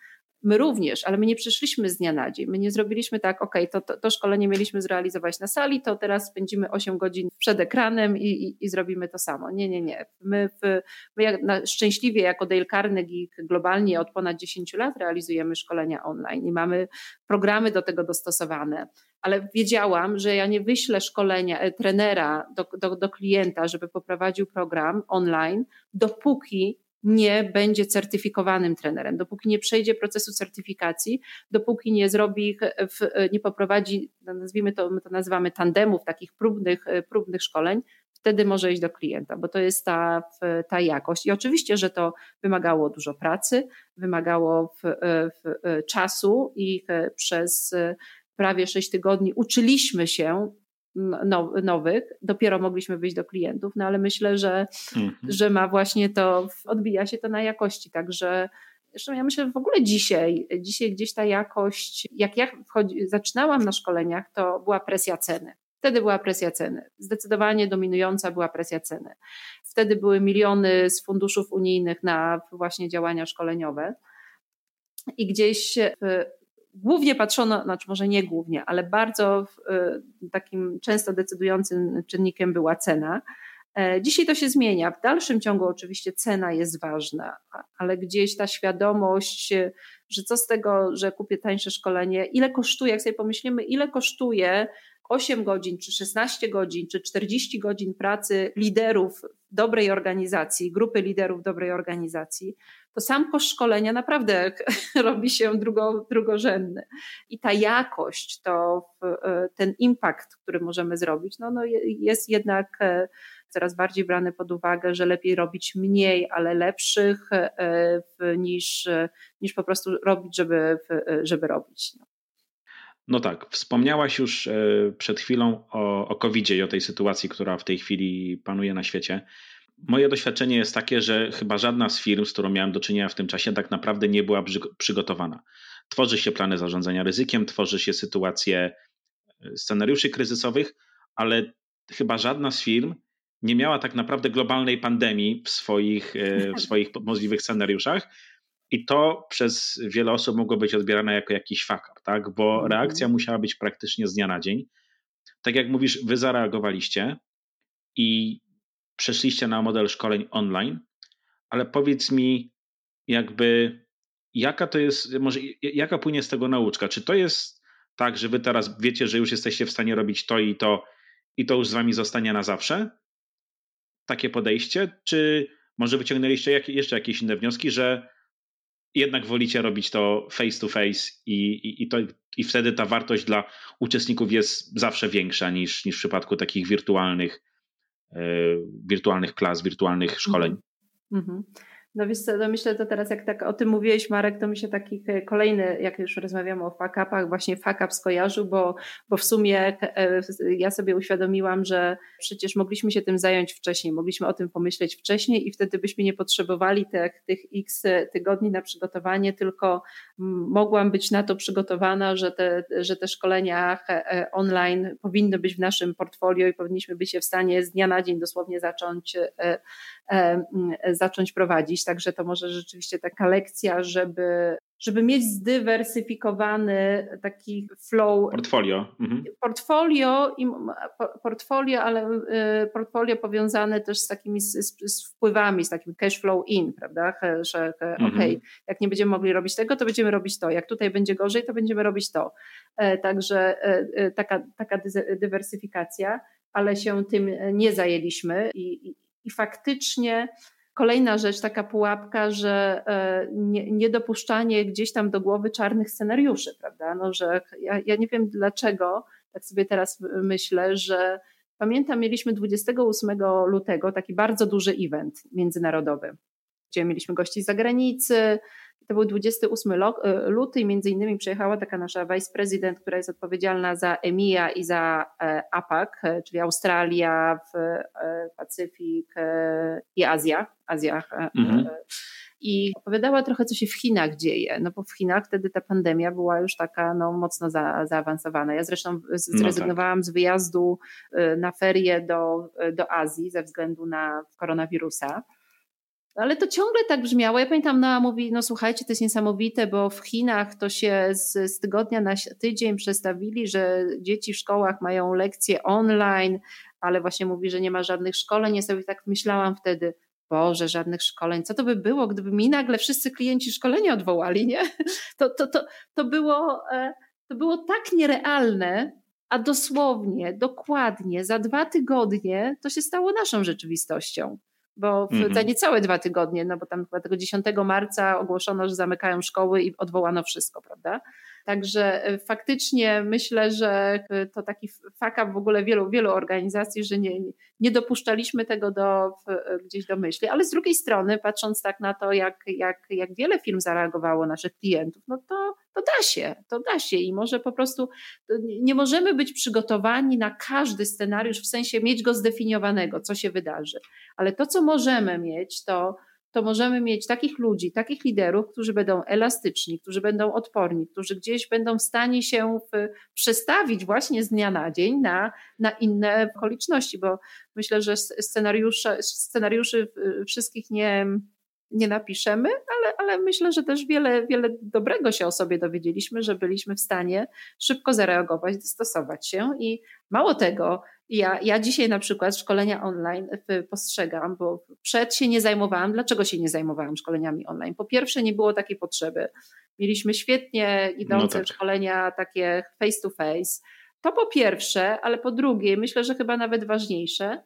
My również, ale my nie przyszliśmy z dnia na dzień. My nie zrobiliśmy tak, ok, to, to, to szkolenie mieliśmy zrealizować na sali, to teraz spędzimy 8 godzin przed ekranem i, i, i zrobimy to samo. Nie, nie, nie. My, w, my jak, na, szczęśliwie jako Dale Carnegie globalnie od ponad 10 lat realizujemy szkolenia online i mamy programy do tego dostosowane ale wiedziałam, że ja nie wyślę szkolenia e, trenera do, do, do klienta, żeby poprowadził program online, dopóki nie będzie certyfikowanym trenerem, dopóki nie przejdzie procesu certyfikacji, dopóki nie zrobi, nie poprowadzi, nazwijmy to, my to nazywamy tandemów, takich próbnych, próbnych szkoleń, wtedy może iść do klienta, bo to jest ta, ta jakość. I oczywiście, że to wymagało dużo pracy, wymagało w, w, czasu i przez prawie 6 tygodni uczyliśmy się nowych, dopiero mogliśmy wyjść do klientów, no ale myślę, że, mhm. że ma właśnie to, odbija się to na jakości, także Zresztą ja myślę, że w ogóle dzisiaj, dzisiaj gdzieś ta jakość, jak ja wchodzi, zaczynałam na szkoleniach, to była presja ceny. Wtedy była presja ceny. Zdecydowanie dominująca była presja ceny. Wtedy były miliony z funduszów unijnych na właśnie działania szkoleniowe. I gdzieś głównie patrzono, znaczy może nie głównie, ale bardzo y, takim często decydującym czynnikiem była cena. E, dzisiaj to się zmienia. W dalszym ciągu oczywiście cena jest ważna, ale gdzieś ta świadomość, że co z tego, że kupię tańsze szkolenie, ile kosztuje, jak sobie pomyślimy, ile kosztuje 8 godzin, czy 16 godzin, czy 40 godzin pracy liderów dobrej organizacji, grupy liderów dobrej organizacji, to sam koszt szkolenia naprawdę *laughs* robi się drugo, drugorzędny. I ta jakość, to e, ten impact, który możemy zrobić, no, no jest jednak e, coraz bardziej brany pod uwagę, że lepiej robić mniej, ale lepszych e, niż, niż po prostu robić, żeby, żeby robić. No. No tak, wspomniałaś już przed chwilą o, o COVID-zie i o tej sytuacji, która w tej chwili panuje na świecie. Moje doświadczenie jest takie, że chyba żadna z firm, z którą miałem do czynienia w tym czasie, tak naprawdę nie była przygotowana. Tworzy się plany zarządzania ryzykiem, tworzy się sytuacje e, scenariuszy kryzysowych, ale chyba żadna z firm nie miała tak naprawdę globalnej pandemii w swoich, e, w swoich możliwych scenariuszach. I to przez wiele osób mogło być odbierane jako jakiś fuck tak? bo mhm. reakcja musiała być praktycznie z dnia na dzień. Tak jak mówisz, wy zareagowaliście i przeszliście na model szkoleń online, ale powiedz mi, jakby, jaka to jest, może jaka płynie z tego nauczka? Czy to jest tak, że wy teraz wiecie, że już jesteście w stanie robić to i to, i to już z wami zostanie na zawsze? Takie podejście? Czy może wyciągnęliście jeszcze jakieś inne wnioski, że jednak wolicie robić to face to face i, i, to, i wtedy ta wartość dla uczestników jest zawsze większa niż, niż w przypadku takich wirtualnych E, wirtualnych klas, wirtualnych szkoleń. Mhm. No wiesz co, no myślę, to teraz jak tak o tym mówiłeś Marek, to mi się taki kolejny, jak już rozmawiamy o fuck-upach, właśnie fuck-up skojarzył, bo, bo w sumie e, ja sobie uświadomiłam, że przecież mogliśmy się tym zająć wcześniej, mogliśmy o tym pomyśleć wcześniej i wtedy byśmy nie potrzebowali tych, tych x tygodni na przygotowanie, tylko mogłam być na to przygotowana, że te, że te szkolenia e, online powinny być w naszym portfolio i powinniśmy być je w stanie z dnia na dzień dosłownie zacząć, e, zacząć prowadzić także to może rzeczywiście taka lekcja, żeby żeby mieć zdywersyfikowany taki flow. Portfolio. Mhm. Portfolio, i, portfolio, ale y, portfolio powiązane też z takimi z, z wpływami, z takim cash flow in, prawda? Że mhm. okej, okay, jak nie będziemy mogli robić tego, to będziemy robić to. Jak tutaj będzie gorzej, to będziemy robić to. E, także e, e, taka, taka dywersyfikacja, ale się tym nie zajęliśmy i, i, i faktycznie Kolejna rzecz, taka pułapka, że e, nie, niedopuszczanie gdzieś tam do głowy czarnych scenariuszy, prawda? No, że ja, ja nie wiem dlaczego, tak sobie teraz myślę, że pamiętam, mieliśmy 28 lutego taki bardzo duży event międzynarodowy, gdzie mieliśmy gości z zagranicy, to był 28 e, luty i między innymi przyjechała taka nasza vice-prezydent, która jest odpowiedzialna za EMEA i za e, APAC, e, czyli Australia, Pacyfik i Azja. Azja. Mhm. I opowiadała trochę, co się w Chinach dzieje, no bo w Chinach wtedy ta pandemia była już taka no, mocno za, zaawansowana. Ja zresztą zrezygnowałam no tak. z wyjazdu na ferie do, do Azji ze względu na koronawirusa. Ale to ciągle tak brzmiało. Ja pamiętam, Noa mówi, no słuchajcie, to jest niesamowite, bo w Chinach to się z, z tygodnia na tydzień przestawili, że dzieci w szkołach mają lekcje online, ale właśnie mówi, że nie ma żadnych szkoleń. Ja sobie tak myślałam wtedy, Boże, żadnych szkoleń. Co to by było, gdyby mi nagle wszyscy klienci szkolenia odwołali, nie? *laughs* To, to, to, to, było, e, to było tak nierealne, a dosłownie, dokładnie za dwa tygodnie to się stało naszą rzeczywistością bo w, mm -hmm. za niecałe dwa tygodnie, no bo tam chyba tego 10 marca ogłoszono, że zamykają szkoły i odwołano wszystko, prawda? Także e, faktycznie myślę, że e, to taki fakap w ogóle wielu, wielu organizacji, że nie, nie dopuszczaliśmy tego do, e, gdzieś do myśli, ale z drugiej strony, patrząc tak na to, jak, jak, jak wiele firm zareagowało naszych klientów, no to, to da się, to da się i może po prostu nie możemy być przygotowani na każdy scenariusz, w sensie mieć go zdefiniowanego, co się wydarzy, ale to, co możemy mieć, to to możemy mieć takich ludzi, takich liderów, którzy będą elastyczni, którzy będą odporni, którzy gdzieś będą w stanie się przestawić właśnie z dnia na dzień na, na inne okoliczności, bo myślę, że scenariusze, scenariuszy wszystkich nie, nie napiszemy, ale, ale myślę, że też wiele, wiele dobrego się o sobie dowiedzieliśmy, że byliśmy w stanie szybko zareagować, dostosować się i mało tego, ja, ja dzisiaj na przykład szkolenia online postrzegam, bo przed się nie zajmowałam. Dlaczego się nie zajmowałam szkoleniami online? Po pierwsze, nie było takiej potrzeby. Mieliśmy świetnie idące no tak. szkolenia takie face to face. To po pierwsze, ale po drugie, myślę, że chyba nawet ważniejsze,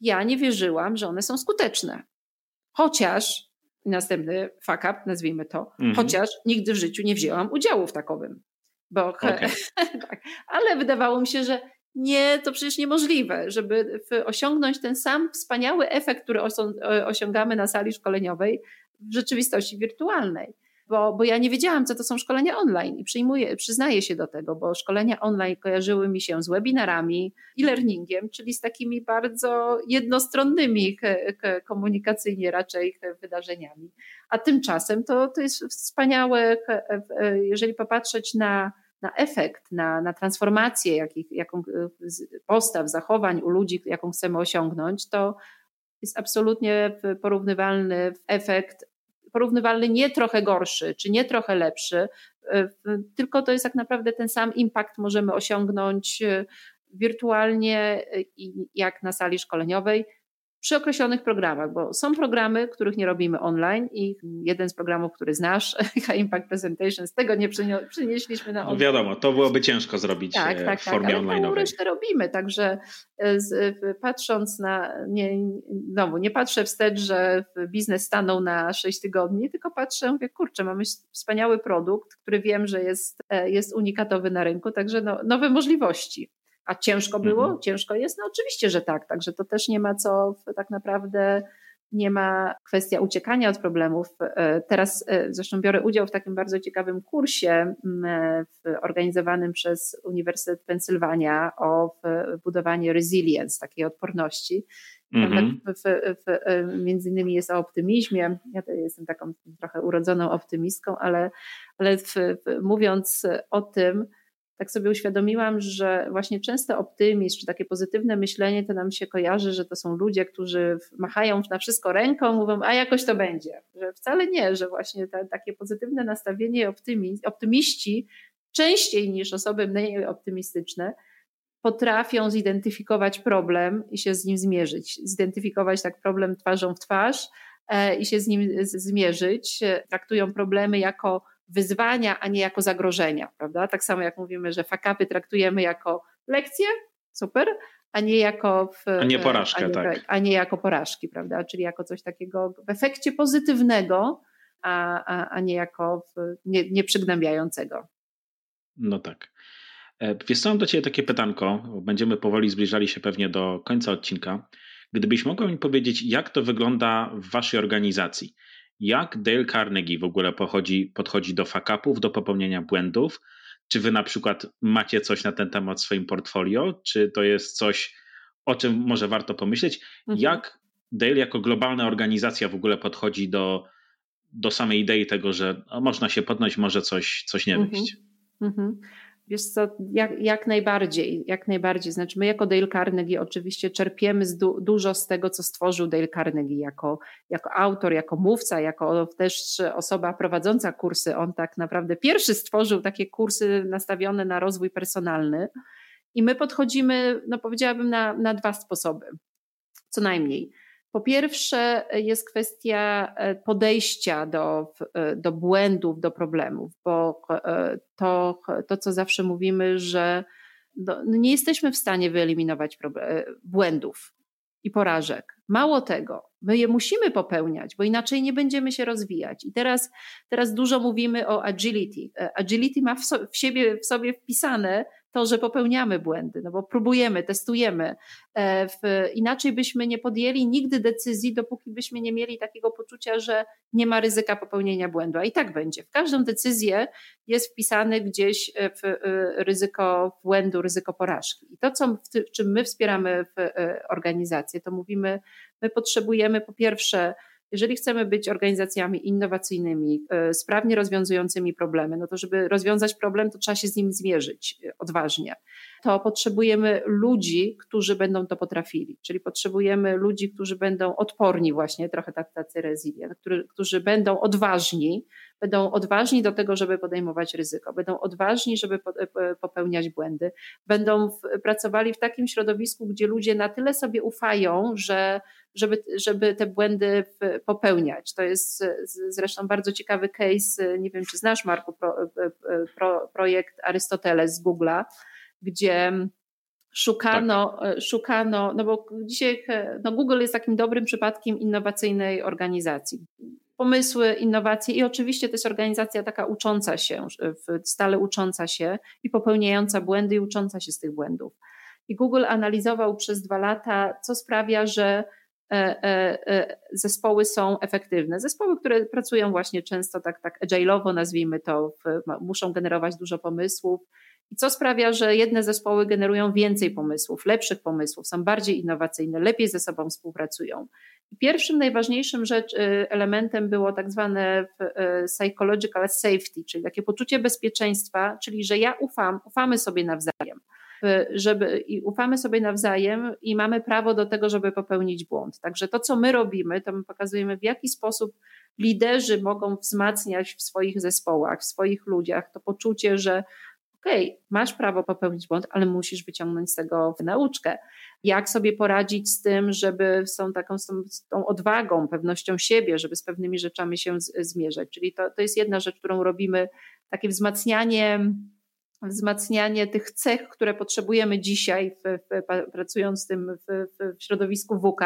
ja nie wierzyłam, że one są skuteczne. Chociaż, następny fuck up, nazwijmy to, mhm. chociaż nigdy w życiu nie wzięłam udziału w takowym. Bo, okay. *laughs* tak, ale wydawało mi się, że nie, to przecież niemożliwe, żeby osiągnąć ten sam wspaniały efekt, który osiągamy na sali szkoleniowej w rzeczywistości wirtualnej. Bo, bo ja nie wiedziałam, co to są szkolenia online i przyjmuję, przyznaję się do tego, bo szkolenia online kojarzyły mi się z webinarami i learningiem, czyli z takimi bardzo jednostronnymi komunikacyjnie raczej wydarzeniami. A tymczasem to, to jest wspaniałe, jeżeli popatrzeć na na efekt, na, na transformację jakich, jaką, postaw, zachowań u ludzi, jaką chcemy osiągnąć, to jest absolutnie porównywalny efekt, porównywalny nie trochę gorszy, czy nie trochę lepszy, tylko to jest tak naprawdę ten sam impact możemy osiągnąć wirtualnie jak na sali szkoleniowej przy określonych programach, bo są programy, których nie robimy online i jeden z programów, który znasz, *laughs* Impact Presentation, z tego nie przynieśliśmy na no online. No wiadomo, to byłoby ciężko zrobić tak, e, tak, w tak, formie tak, online. resztę robimy, także e, z, patrząc na, nie, znowu, nie patrzę wstecz, że biznes stanął na 6 tygodni, tylko patrzę, mówię, kurczę, mamy wspaniały produkt, który wiem, że jest, e, jest unikatowy na rynku, także no, nowe możliwości. A ciężko było? Mhm. Ciężko jest? No oczywiście, że tak. Także to też nie ma co tak naprawdę nie ma kwestia uciekania od problemów. E, teraz e, zresztą biorę udział w takim bardzo ciekawym kursie organizowanym przez Uniwersytet Pensylwania o budowanie resilience, takiej odporności. Mhm. Tak w, w, e, między innymi jest o optymizmie. Ja jestem taką trochę urodzoną optymistką, ale, ale mówiąc o tym, tak sobie uświadomiłam, że właśnie często optymizm czy takie pozytywne myślenie to nam się kojarzy, że to są ludzie, którzy machają na wszystko ręką, mówią, a jakoś to będzie. Że wcale nie, że właśnie takie pozytywne nastawienie optymi, optymiści częściej niż osoby mniej optymistyczne potrafią zidentyfikować problem i się z nim zmierzyć. Zidentyfikować tak problem twarzą w twarz e, i się z nim zmierzyć. Traktują problemy jako wyzwania, a nie jako zagrożenia, prawda? Tak samo jak mówimy, że fakapy traktujemy jako lekcje, super, a nie jako w, a nie porażkę, a nie, tak. A nie jako porażki, prawda? Czyli jako coś takiego w efekcie pozytywnego, a, a, a nie jako w, nie, nieprzygnębiającego. No tak. E, wiesz mam do Ciebie takie pytanko, będziemy powoli zbliżali się pewnie do końca odcinka. Gdybyś mogła mi powiedzieć, jak to wygląda w Waszej organizacji? Jak Dale Carnegie w ogóle pochodzi, podchodzi do fakapów, do popełnienia błędów? Czy Wy na przykład macie coś na ten temat w swoim portfolio? Czy to jest coś, o czym może warto pomyśleć? Mhm. Jak Dale jako globalna organizacja w ogóle podchodzi do, do samej idei tego, że można się podnąć, może coś, coś nie mhm. wyjść? Mhm. Wiesz co, jak, jak najbardziej, jak najbardziej. Znaczy my jako Dale Carnegie oczywiście czerpiemy z du, dużo z tego, co stworzył Dale Carnegie jako, jako autor, jako mówca, jako też osoba prowadząca kursy. On tak naprawdę pierwszy stworzył takie kursy nastawione na rozwój personalny i my podchodzimy, no powiedziałabym, na, na dwa sposoby, co najmniej. Po pierwsze, jest kwestia e, podejścia do, e, do błędów, do problemów, bo e, to, to co zawsze mówimy, że no, nie jesteśmy w stanie wyeliminować błędów i porażek. Mało tego, my je musimy popełniać, bo inaczej nie będziemy się rozwijać. I teraz, teraz dużo mówimy o agility. Agility ma w, so, w siebie, w sobie wpisane to, że popełniamy błędy, no bo próbujemy, testujemy. E, inaczej byśmy nie podjęli nigdy decyzji, dopóki byśmy nie mieli takiego poczucia, że nie ma ryzyka popełnienia błędu. A i tak będzie. W każdą decyzję jest wpisany gdzieś e, e, ryzyko błędu, ryzyko porażki. I to, co, w czym my wspieramy w organizację, to mówimy, my potrzebujemy po pierwsze jeżeli chcemy być organizacjami innowacyjnymi, e, sprawnie rozwiązującymi problemy, no to żeby rozwiązać problem, to trzeba się z nim zmierzyć e, odważnie. To potrzebujemy ludzi, którzy będą to potrafili, czyli potrzebujemy ludzi, którzy będą odporni właśnie, trochę tacy resilient, którzy będą odważni, będą odważni do tego, żeby podejmować ryzyko, będą odważni, żeby e, popełniać błędy, będą pracowali w takim środowisku, gdzie ludzie na tyle sobie ufają, że żeby, żeby te błędy popełniać. To jest zresztą bardzo ciekawy case, nie wiem czy znasz Marku, pro, pro, projekt Arystoteles z Google'a, gdzie szukano, tak. szukano, no bo dzisiaj no Google jest takim dobrym przypadkiem innowacyjnej organizacji. Pomysły, innowacje i oczywiście to jest organizacja taka ucząca się, stale ucząca się i popełniająca błędy i ucząca się z tych błędów. I Google analizował przez dwa lata, co sprawia, że E, e, e, zespoły są efektywne. Zespoły, które pracują właśnie często tak, tak agile'owo, nazwijmy to, muszą generować dużo pomysłów. I co sprawia, że jedne zespoły generują więcej pomysłów, lepszych pomysłów, są bardziej innowacyjne, lepiej ze sobą współpracują. I pierwszym, najważniejszym rzecz, elementem było tak zwane psychological safety, czyli takie poczucie bezpieczeństwa, czyli że ja ufam, ufamy sobie nawzajem żeby i ufamy sobie nawzajem i mamy prawo do tego, żeby popełnić błąd. Także to, co my robimy, to my pokazujemy, w jaki sposób liderzy mogą wzmacniać w swoich zespołach, w swoich ludziach to poczucie, że okej, okay, masz prawo popełnić błąd, ale musisz wyciągnąć z tego nauczkę. Jak sobie poradzić z tym, żeby z tą taką tą, z tą odwagą, pewnością siebie, żeby z pewnymi rzeczami się z, zmierzać. Czyli to, to jest jedna rzecz, którą robimy, takie wzmacnianie wzmacnianie tych cech, które potrzebujemy dzisiaj, w, w, pracując tym w, w środowisku WK,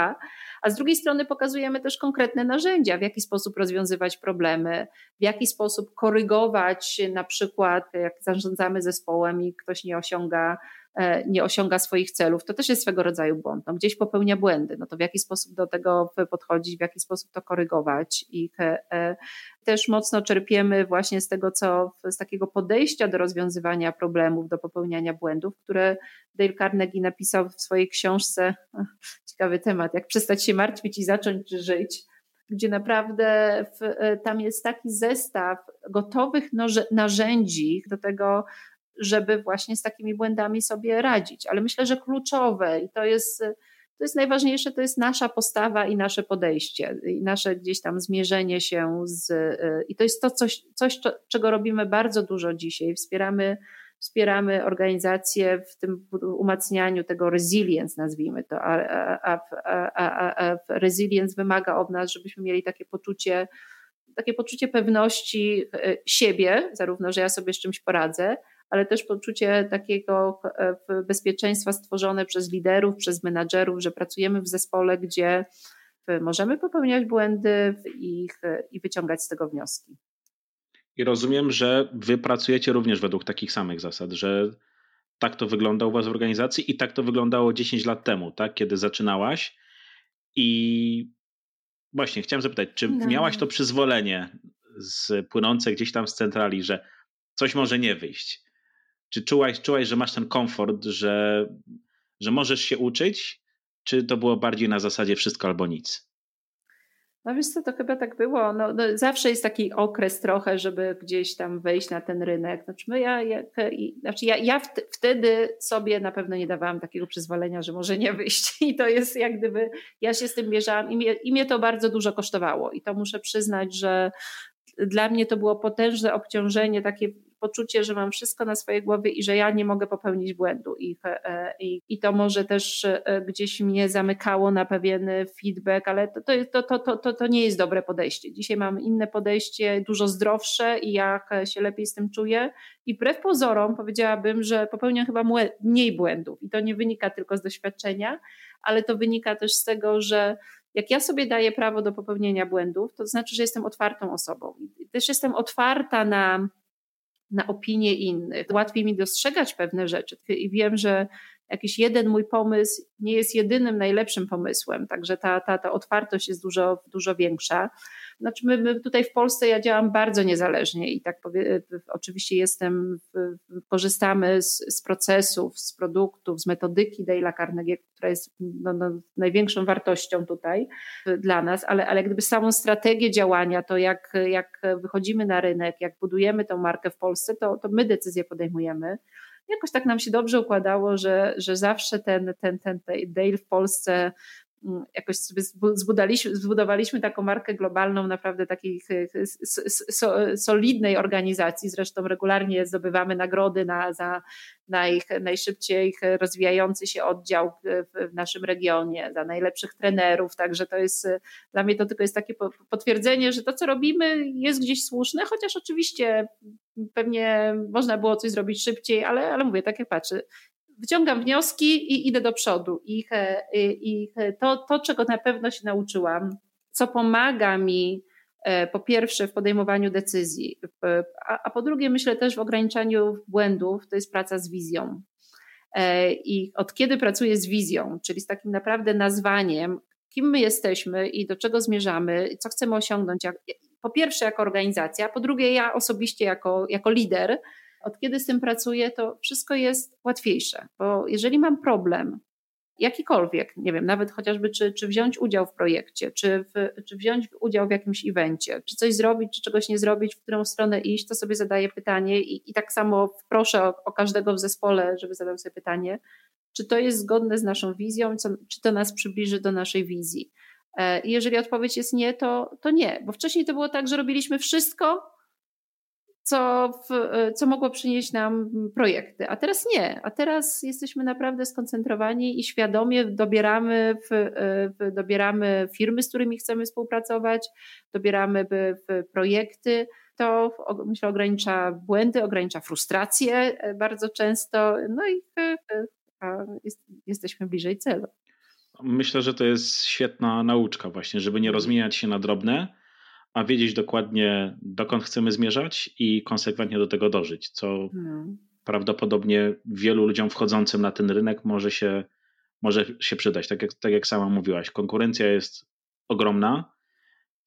a z drugiej strony pokazujemy też konkretne narzędzia, w jaki sposób rozwiązywać problemy, w jaki sposób korygować na przykład, jak zarządzamy zespołem i ktoś nie osiąga nie osiąga swoich celów, to też jest swego rodzaju błąd. No, gdzieś popełnia błędy, no to w jaki sposób do tego podchodzić, w jaki sposób to korygować. I e, też mocno czerpiemy właśnie z tego, co z takiego podejścia do rozwiązywania problemów, do popełniania błędów, które Dale Carnegie napisał w swojej książce. *laughs* Ciekawy temat, jak przestać się martwić i zacząć żyć gdzie naprawdę w, e, tam jest taki zestaw gotowych narzędzi do tego, żeby właśnie z takimi błędami sobie radzić. Ale myślę, że kluczowe i to jest, to jest najważniejsze, to jest nasza postawa i nasze podejście, i nasze gdzieś tam zmierzenie się z. I to jest to coś, coś czego robimy bardzo dużo dzisiaj. Wspieramy wspieramy organizacje w tym umacnianiu tego resilience, nazwijmy to, a, a, a, a, resilience wymaga od nas, żebyśmy mieli takie poczucie, takie poczucie pewności e, siebie, zarówno, że ja sobie z czymś poradzę, ale też poczucie takiego e, bezpieczeństwa stworzone przez liderów, przez menadżerów, że pracujemy w zespole, gdzie możemy popełniać błędy i, i wyciągać z tego wnioski. I rozumiem, że wy pracujecie również według takich samych zasad, że tak to wygląda u was w organizacji i tak to wyglądało 10 lat temu, tak? Kiedy zaczynałaś. I właśnie chciałem zapytać, czy no. miałaś to przyzwolenie z, płynące gdzieś tam z centrali, że coś może nie wyjść? Czy czułaś, czułaś że masz ten komfort, że, że możesz się uczyć? Czy to było bardziej na zasadzie wszystko albo nic? No wiesz co, to chyba tak było. No, no, zawsze jest taki okres trochę, żeby gdzieś tam wejść na ten rynek. Znaczy, my ja, ja, znaczy ja, ja wtedy sobie na pewno nie dawałam takiego przyzwolenia, że może nie wyjść. *laughs* I to jest jak gdyby, ja się z tym mierzałam i mnie, i mnie to bardzo dużo kosztowało. I to muszę przyznać, że dla mnie to było potężne obciążenie, takie poczucie, że mam wszystko na swojej głowie i że ja nie mogę popełnić błędu. I, e, i, i to może też e, gdzieś mnie zamykało na pewien feedback, ale to, to, to, to, to, to nie jest dobre podejście. Dzisiaj mam inne podejście, dużo zdrowsze i jak się lepiej z tym czuję. I wbrew pozorom powiedziałabym, że popełniam chyba mniej błędów. I to nie wynika tylko z doświadczenia, ale to wynika też z tego, że jak ja sobie daję prawo do popełnienia błędów, to znaczy, że jestem otwartą osobą. I też jestem otwarta na na opinie innych. Łatwiej mi dostrzegać pewne rzeczy i wiem, że jakiś jeden mój pomysł nie jest jedynym najlepszym pomysłem, także ta, ta, ta otwartość jest dużo, dużo większa. Znaczy my, my tutaj w Polsce ja działam bardzo niezależnie i tak powie, oczywiście jestem, korzystamy z, z, procesów, z produktów, z metodyki Dale'a Carnegie, która jest no, no, największą wartością tutaj dla nas, ale, ale gdyby samą strategię działania, to jak, jak wychodzimy na rynek, jak budujemy tą markę w Polsce, to, to my decyzje podejmujemy jakoś tak nam się dobrze układało, że, że zawsze ten, ten, ten, ten Dale w Polsce jakoś sobie zbudowaliśmy, taką markę globalną naprawdę takiej solidnej organizacji. Zresztą regularnie zdobywamy nagrody na, za naj, najszybciej rozwijający się oddział w naszym regionie, za najlepszych trenerów. Także to jest dla mnie to tylko jest takie potwierdzenie, że to, co robimy, jest gdzieś słuszne, chociaż oczywiście pewnie można było coś zrobić szybciej, ale, ale mówię, tak jak patrzę, wyciągam wnioski i idę do przodu. I, i to, to, czego na pewno się nauczyłam, co pomaga mi e, po pierwsze w podejmowaniu decyzji, a, a po drugie myślę też w ograniczaniu błędów, to jest praca z wizją. E, I od kiedy pracuję z wizją, czyli z takim naprawdę nazwaniem, kim my jesteśmy i do czego zmierzamy, co chcemy osiągnąć, po pierwsze jako organizacja, po drugie ja osobiście jako, jako lider, od kiedy z tym pracuję, to wszystko jest łatwiejsze, bo jeżeli mam problem, jakikolwiek, nie wiem, nawet chociażby czy, czy wziąć udział w projekcie, czy, w, czy wziąć udział w jakimś evencie, czy coś zrobić, czy czegoś nie zrobić, w którą stronę iść, to sobie zadaję pytanie i, i tak samo proszę o, o każdego w zespole, żeby zadał sobie pytanie, czy to jest zgodne z naszą wizją, co, czy to nas przybliży do naszej wizji. E, I jeżeli odpowiedź jest nie, to, to nie, bo wcześniej to było tak, że robiliśmy wszystko, co, w, co mogło przynieść nam projekty. A teraz nie. A teraz jesteśmy naprawdę skoncentrowani i świadomie dobieramy, w, w, dobieramy firmy, z którymi chcemy współpracować, dobieramy projekty. To myślę ogranicza błędy, ogranicza frustrację e, bardzo często. No i jest, jesteśmy bliżej celu. Myślę, że to jest świetna nauczka właśnie, żeby nie rozmieniać się na drobne, a wiedzieć dokładnie, dokąd chcemy zmierzać i konsekwentnie do tego dożyć, co no. prawdopodobnie wielu ludziom wchodzącym na ten rynek może się, może się przydać. Tak jak, tak jak sama mówiłaś, konkurencja jest ogromna.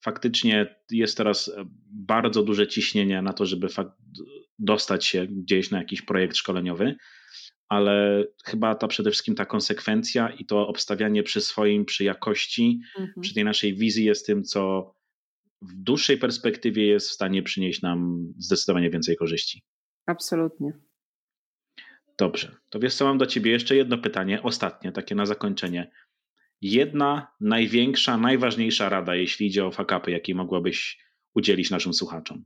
Faktycznie jest teraz bardzo duże ciśnienie na to, żeby dostać się gdzieś na jakiś projekt szkoleniowy, ale chyba ta przede wszystkim ta konsekwencja i to obstawianie przy swoim, przy jakości, mhm. przy tej naszej wizji jest tym, co w dłuższej perspektywie jest w stanie przynieść nam zdecydowanie więcej korzyści. Absolutnie. Dobrze, to wiesz co, mam do ciebie jeszcze jedno pytanie, ostatnie, takie na zakończenie. Jedna największa, najważniejsza rada, jeśli idzie o fakapy, jakiej mogłabyś udzielić naszym słuchaczom?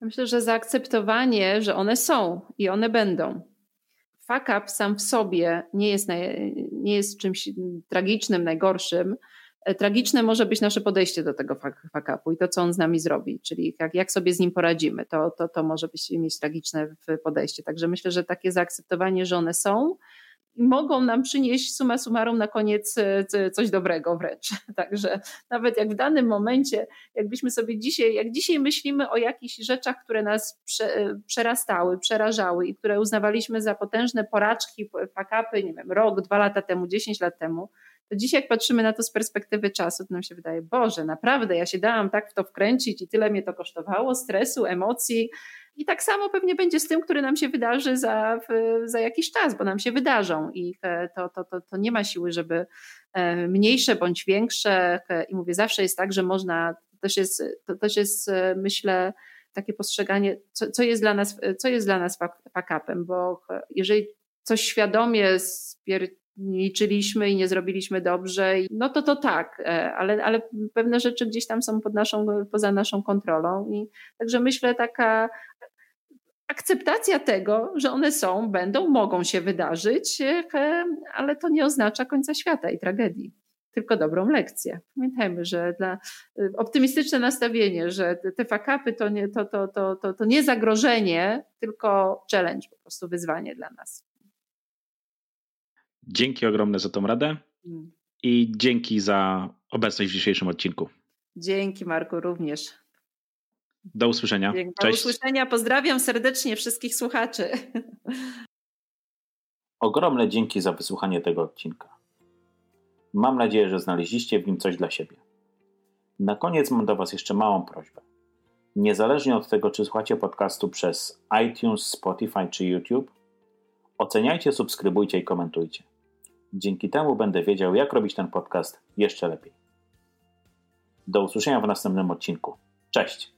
Myślę, że zaakceptowanie, że one są i one będą. Fuck up sam w sobie nie jest, nie jest czymś tragicznym, najgorszym. E, tragiczne może być nasze podejście do tego fuck upu i to, co on z nami zrobi, czyli jak, jak sobie z nim poradzimy, to, to, to może być, mieć tragiczne podejście. Także myślę, że takie zaakceptowanie, że one są, mogą nam przynieść suma summarum na koniec e, coś dobrego wręcz. *laughs* Także nawet jak w danym momencie, jakbyśmy sobie dzisiaj, jak dzisiaj myślimy o jakichś rzeczach, które nas prze, e, przerastały, przerażały i które uznawaliśmy za potężne poraczki, fakapy, nie wiem, rok, dwa lata temu, dziesięć lat temu, to dzisiaj jak patrzymy na to z perspektywy czasu, to nam się wydaje, Boże, naprawdę, ja się dałam tak w to wkręcić i tyle mnie to kosztowało, stresu, emocji, i tak samo pewnie będzie z tym, który nam się wydarzy za, za jakiś czas, bo nam się wydarzą i to, to, to, to nie ma siły, żeby e, mniejsze bądź większe. I mówię, zawsze jest tak, że można, to też jest, to też jest e, myślę, takie postrzeganie, co, co, jest dla nas, co jest dla nas fakapem, bo jeżeli coś świadomie liczyliśmy i nie zrobiliśmy dobrze, no to to tak, e, ale, ale pewne rzeczy gdzieś tam są pod naszą, poza naszą kontrolą i także myślę taka akceptacja tego, że one są, będą, mogą się wydarzyć, e, ale to nie oznacza końca świata i tragedii, tylko dobrą lekcję. Pamiętajmy, że dla e, optymistyczne nastawienie, że te fakapy to nie, to, to, to, to, to nie zagrożenie, tylko challenge, po prostu wyzwanie dla nas. Dzięki ogromne za tą radę mm. i dzięki za obecność w dzisiejszym odcinku. Dzięki Marku również. Do usłyszenia. Do Cześć. usłyszenia. Pozdrawiam serdecznie wszystkich słuchaczy. Ogromne dzięki za wysłuchanie tego odcinka. Mam nadzieję, że znaleźliście w nim coś dla siebie. Na koniec mam do Was jeszcze małą prośbę. Niezależnie od tego, czy słuchacie podcastu przez iTunes, Spotify czy YouTube, oceniajcie, subskrybujcie i komentujcie. Dzięki temu będę wiedział, jak robić ten podcast jeszcze lepiej. Do usłyszenia w następnym odcinku. Cześć!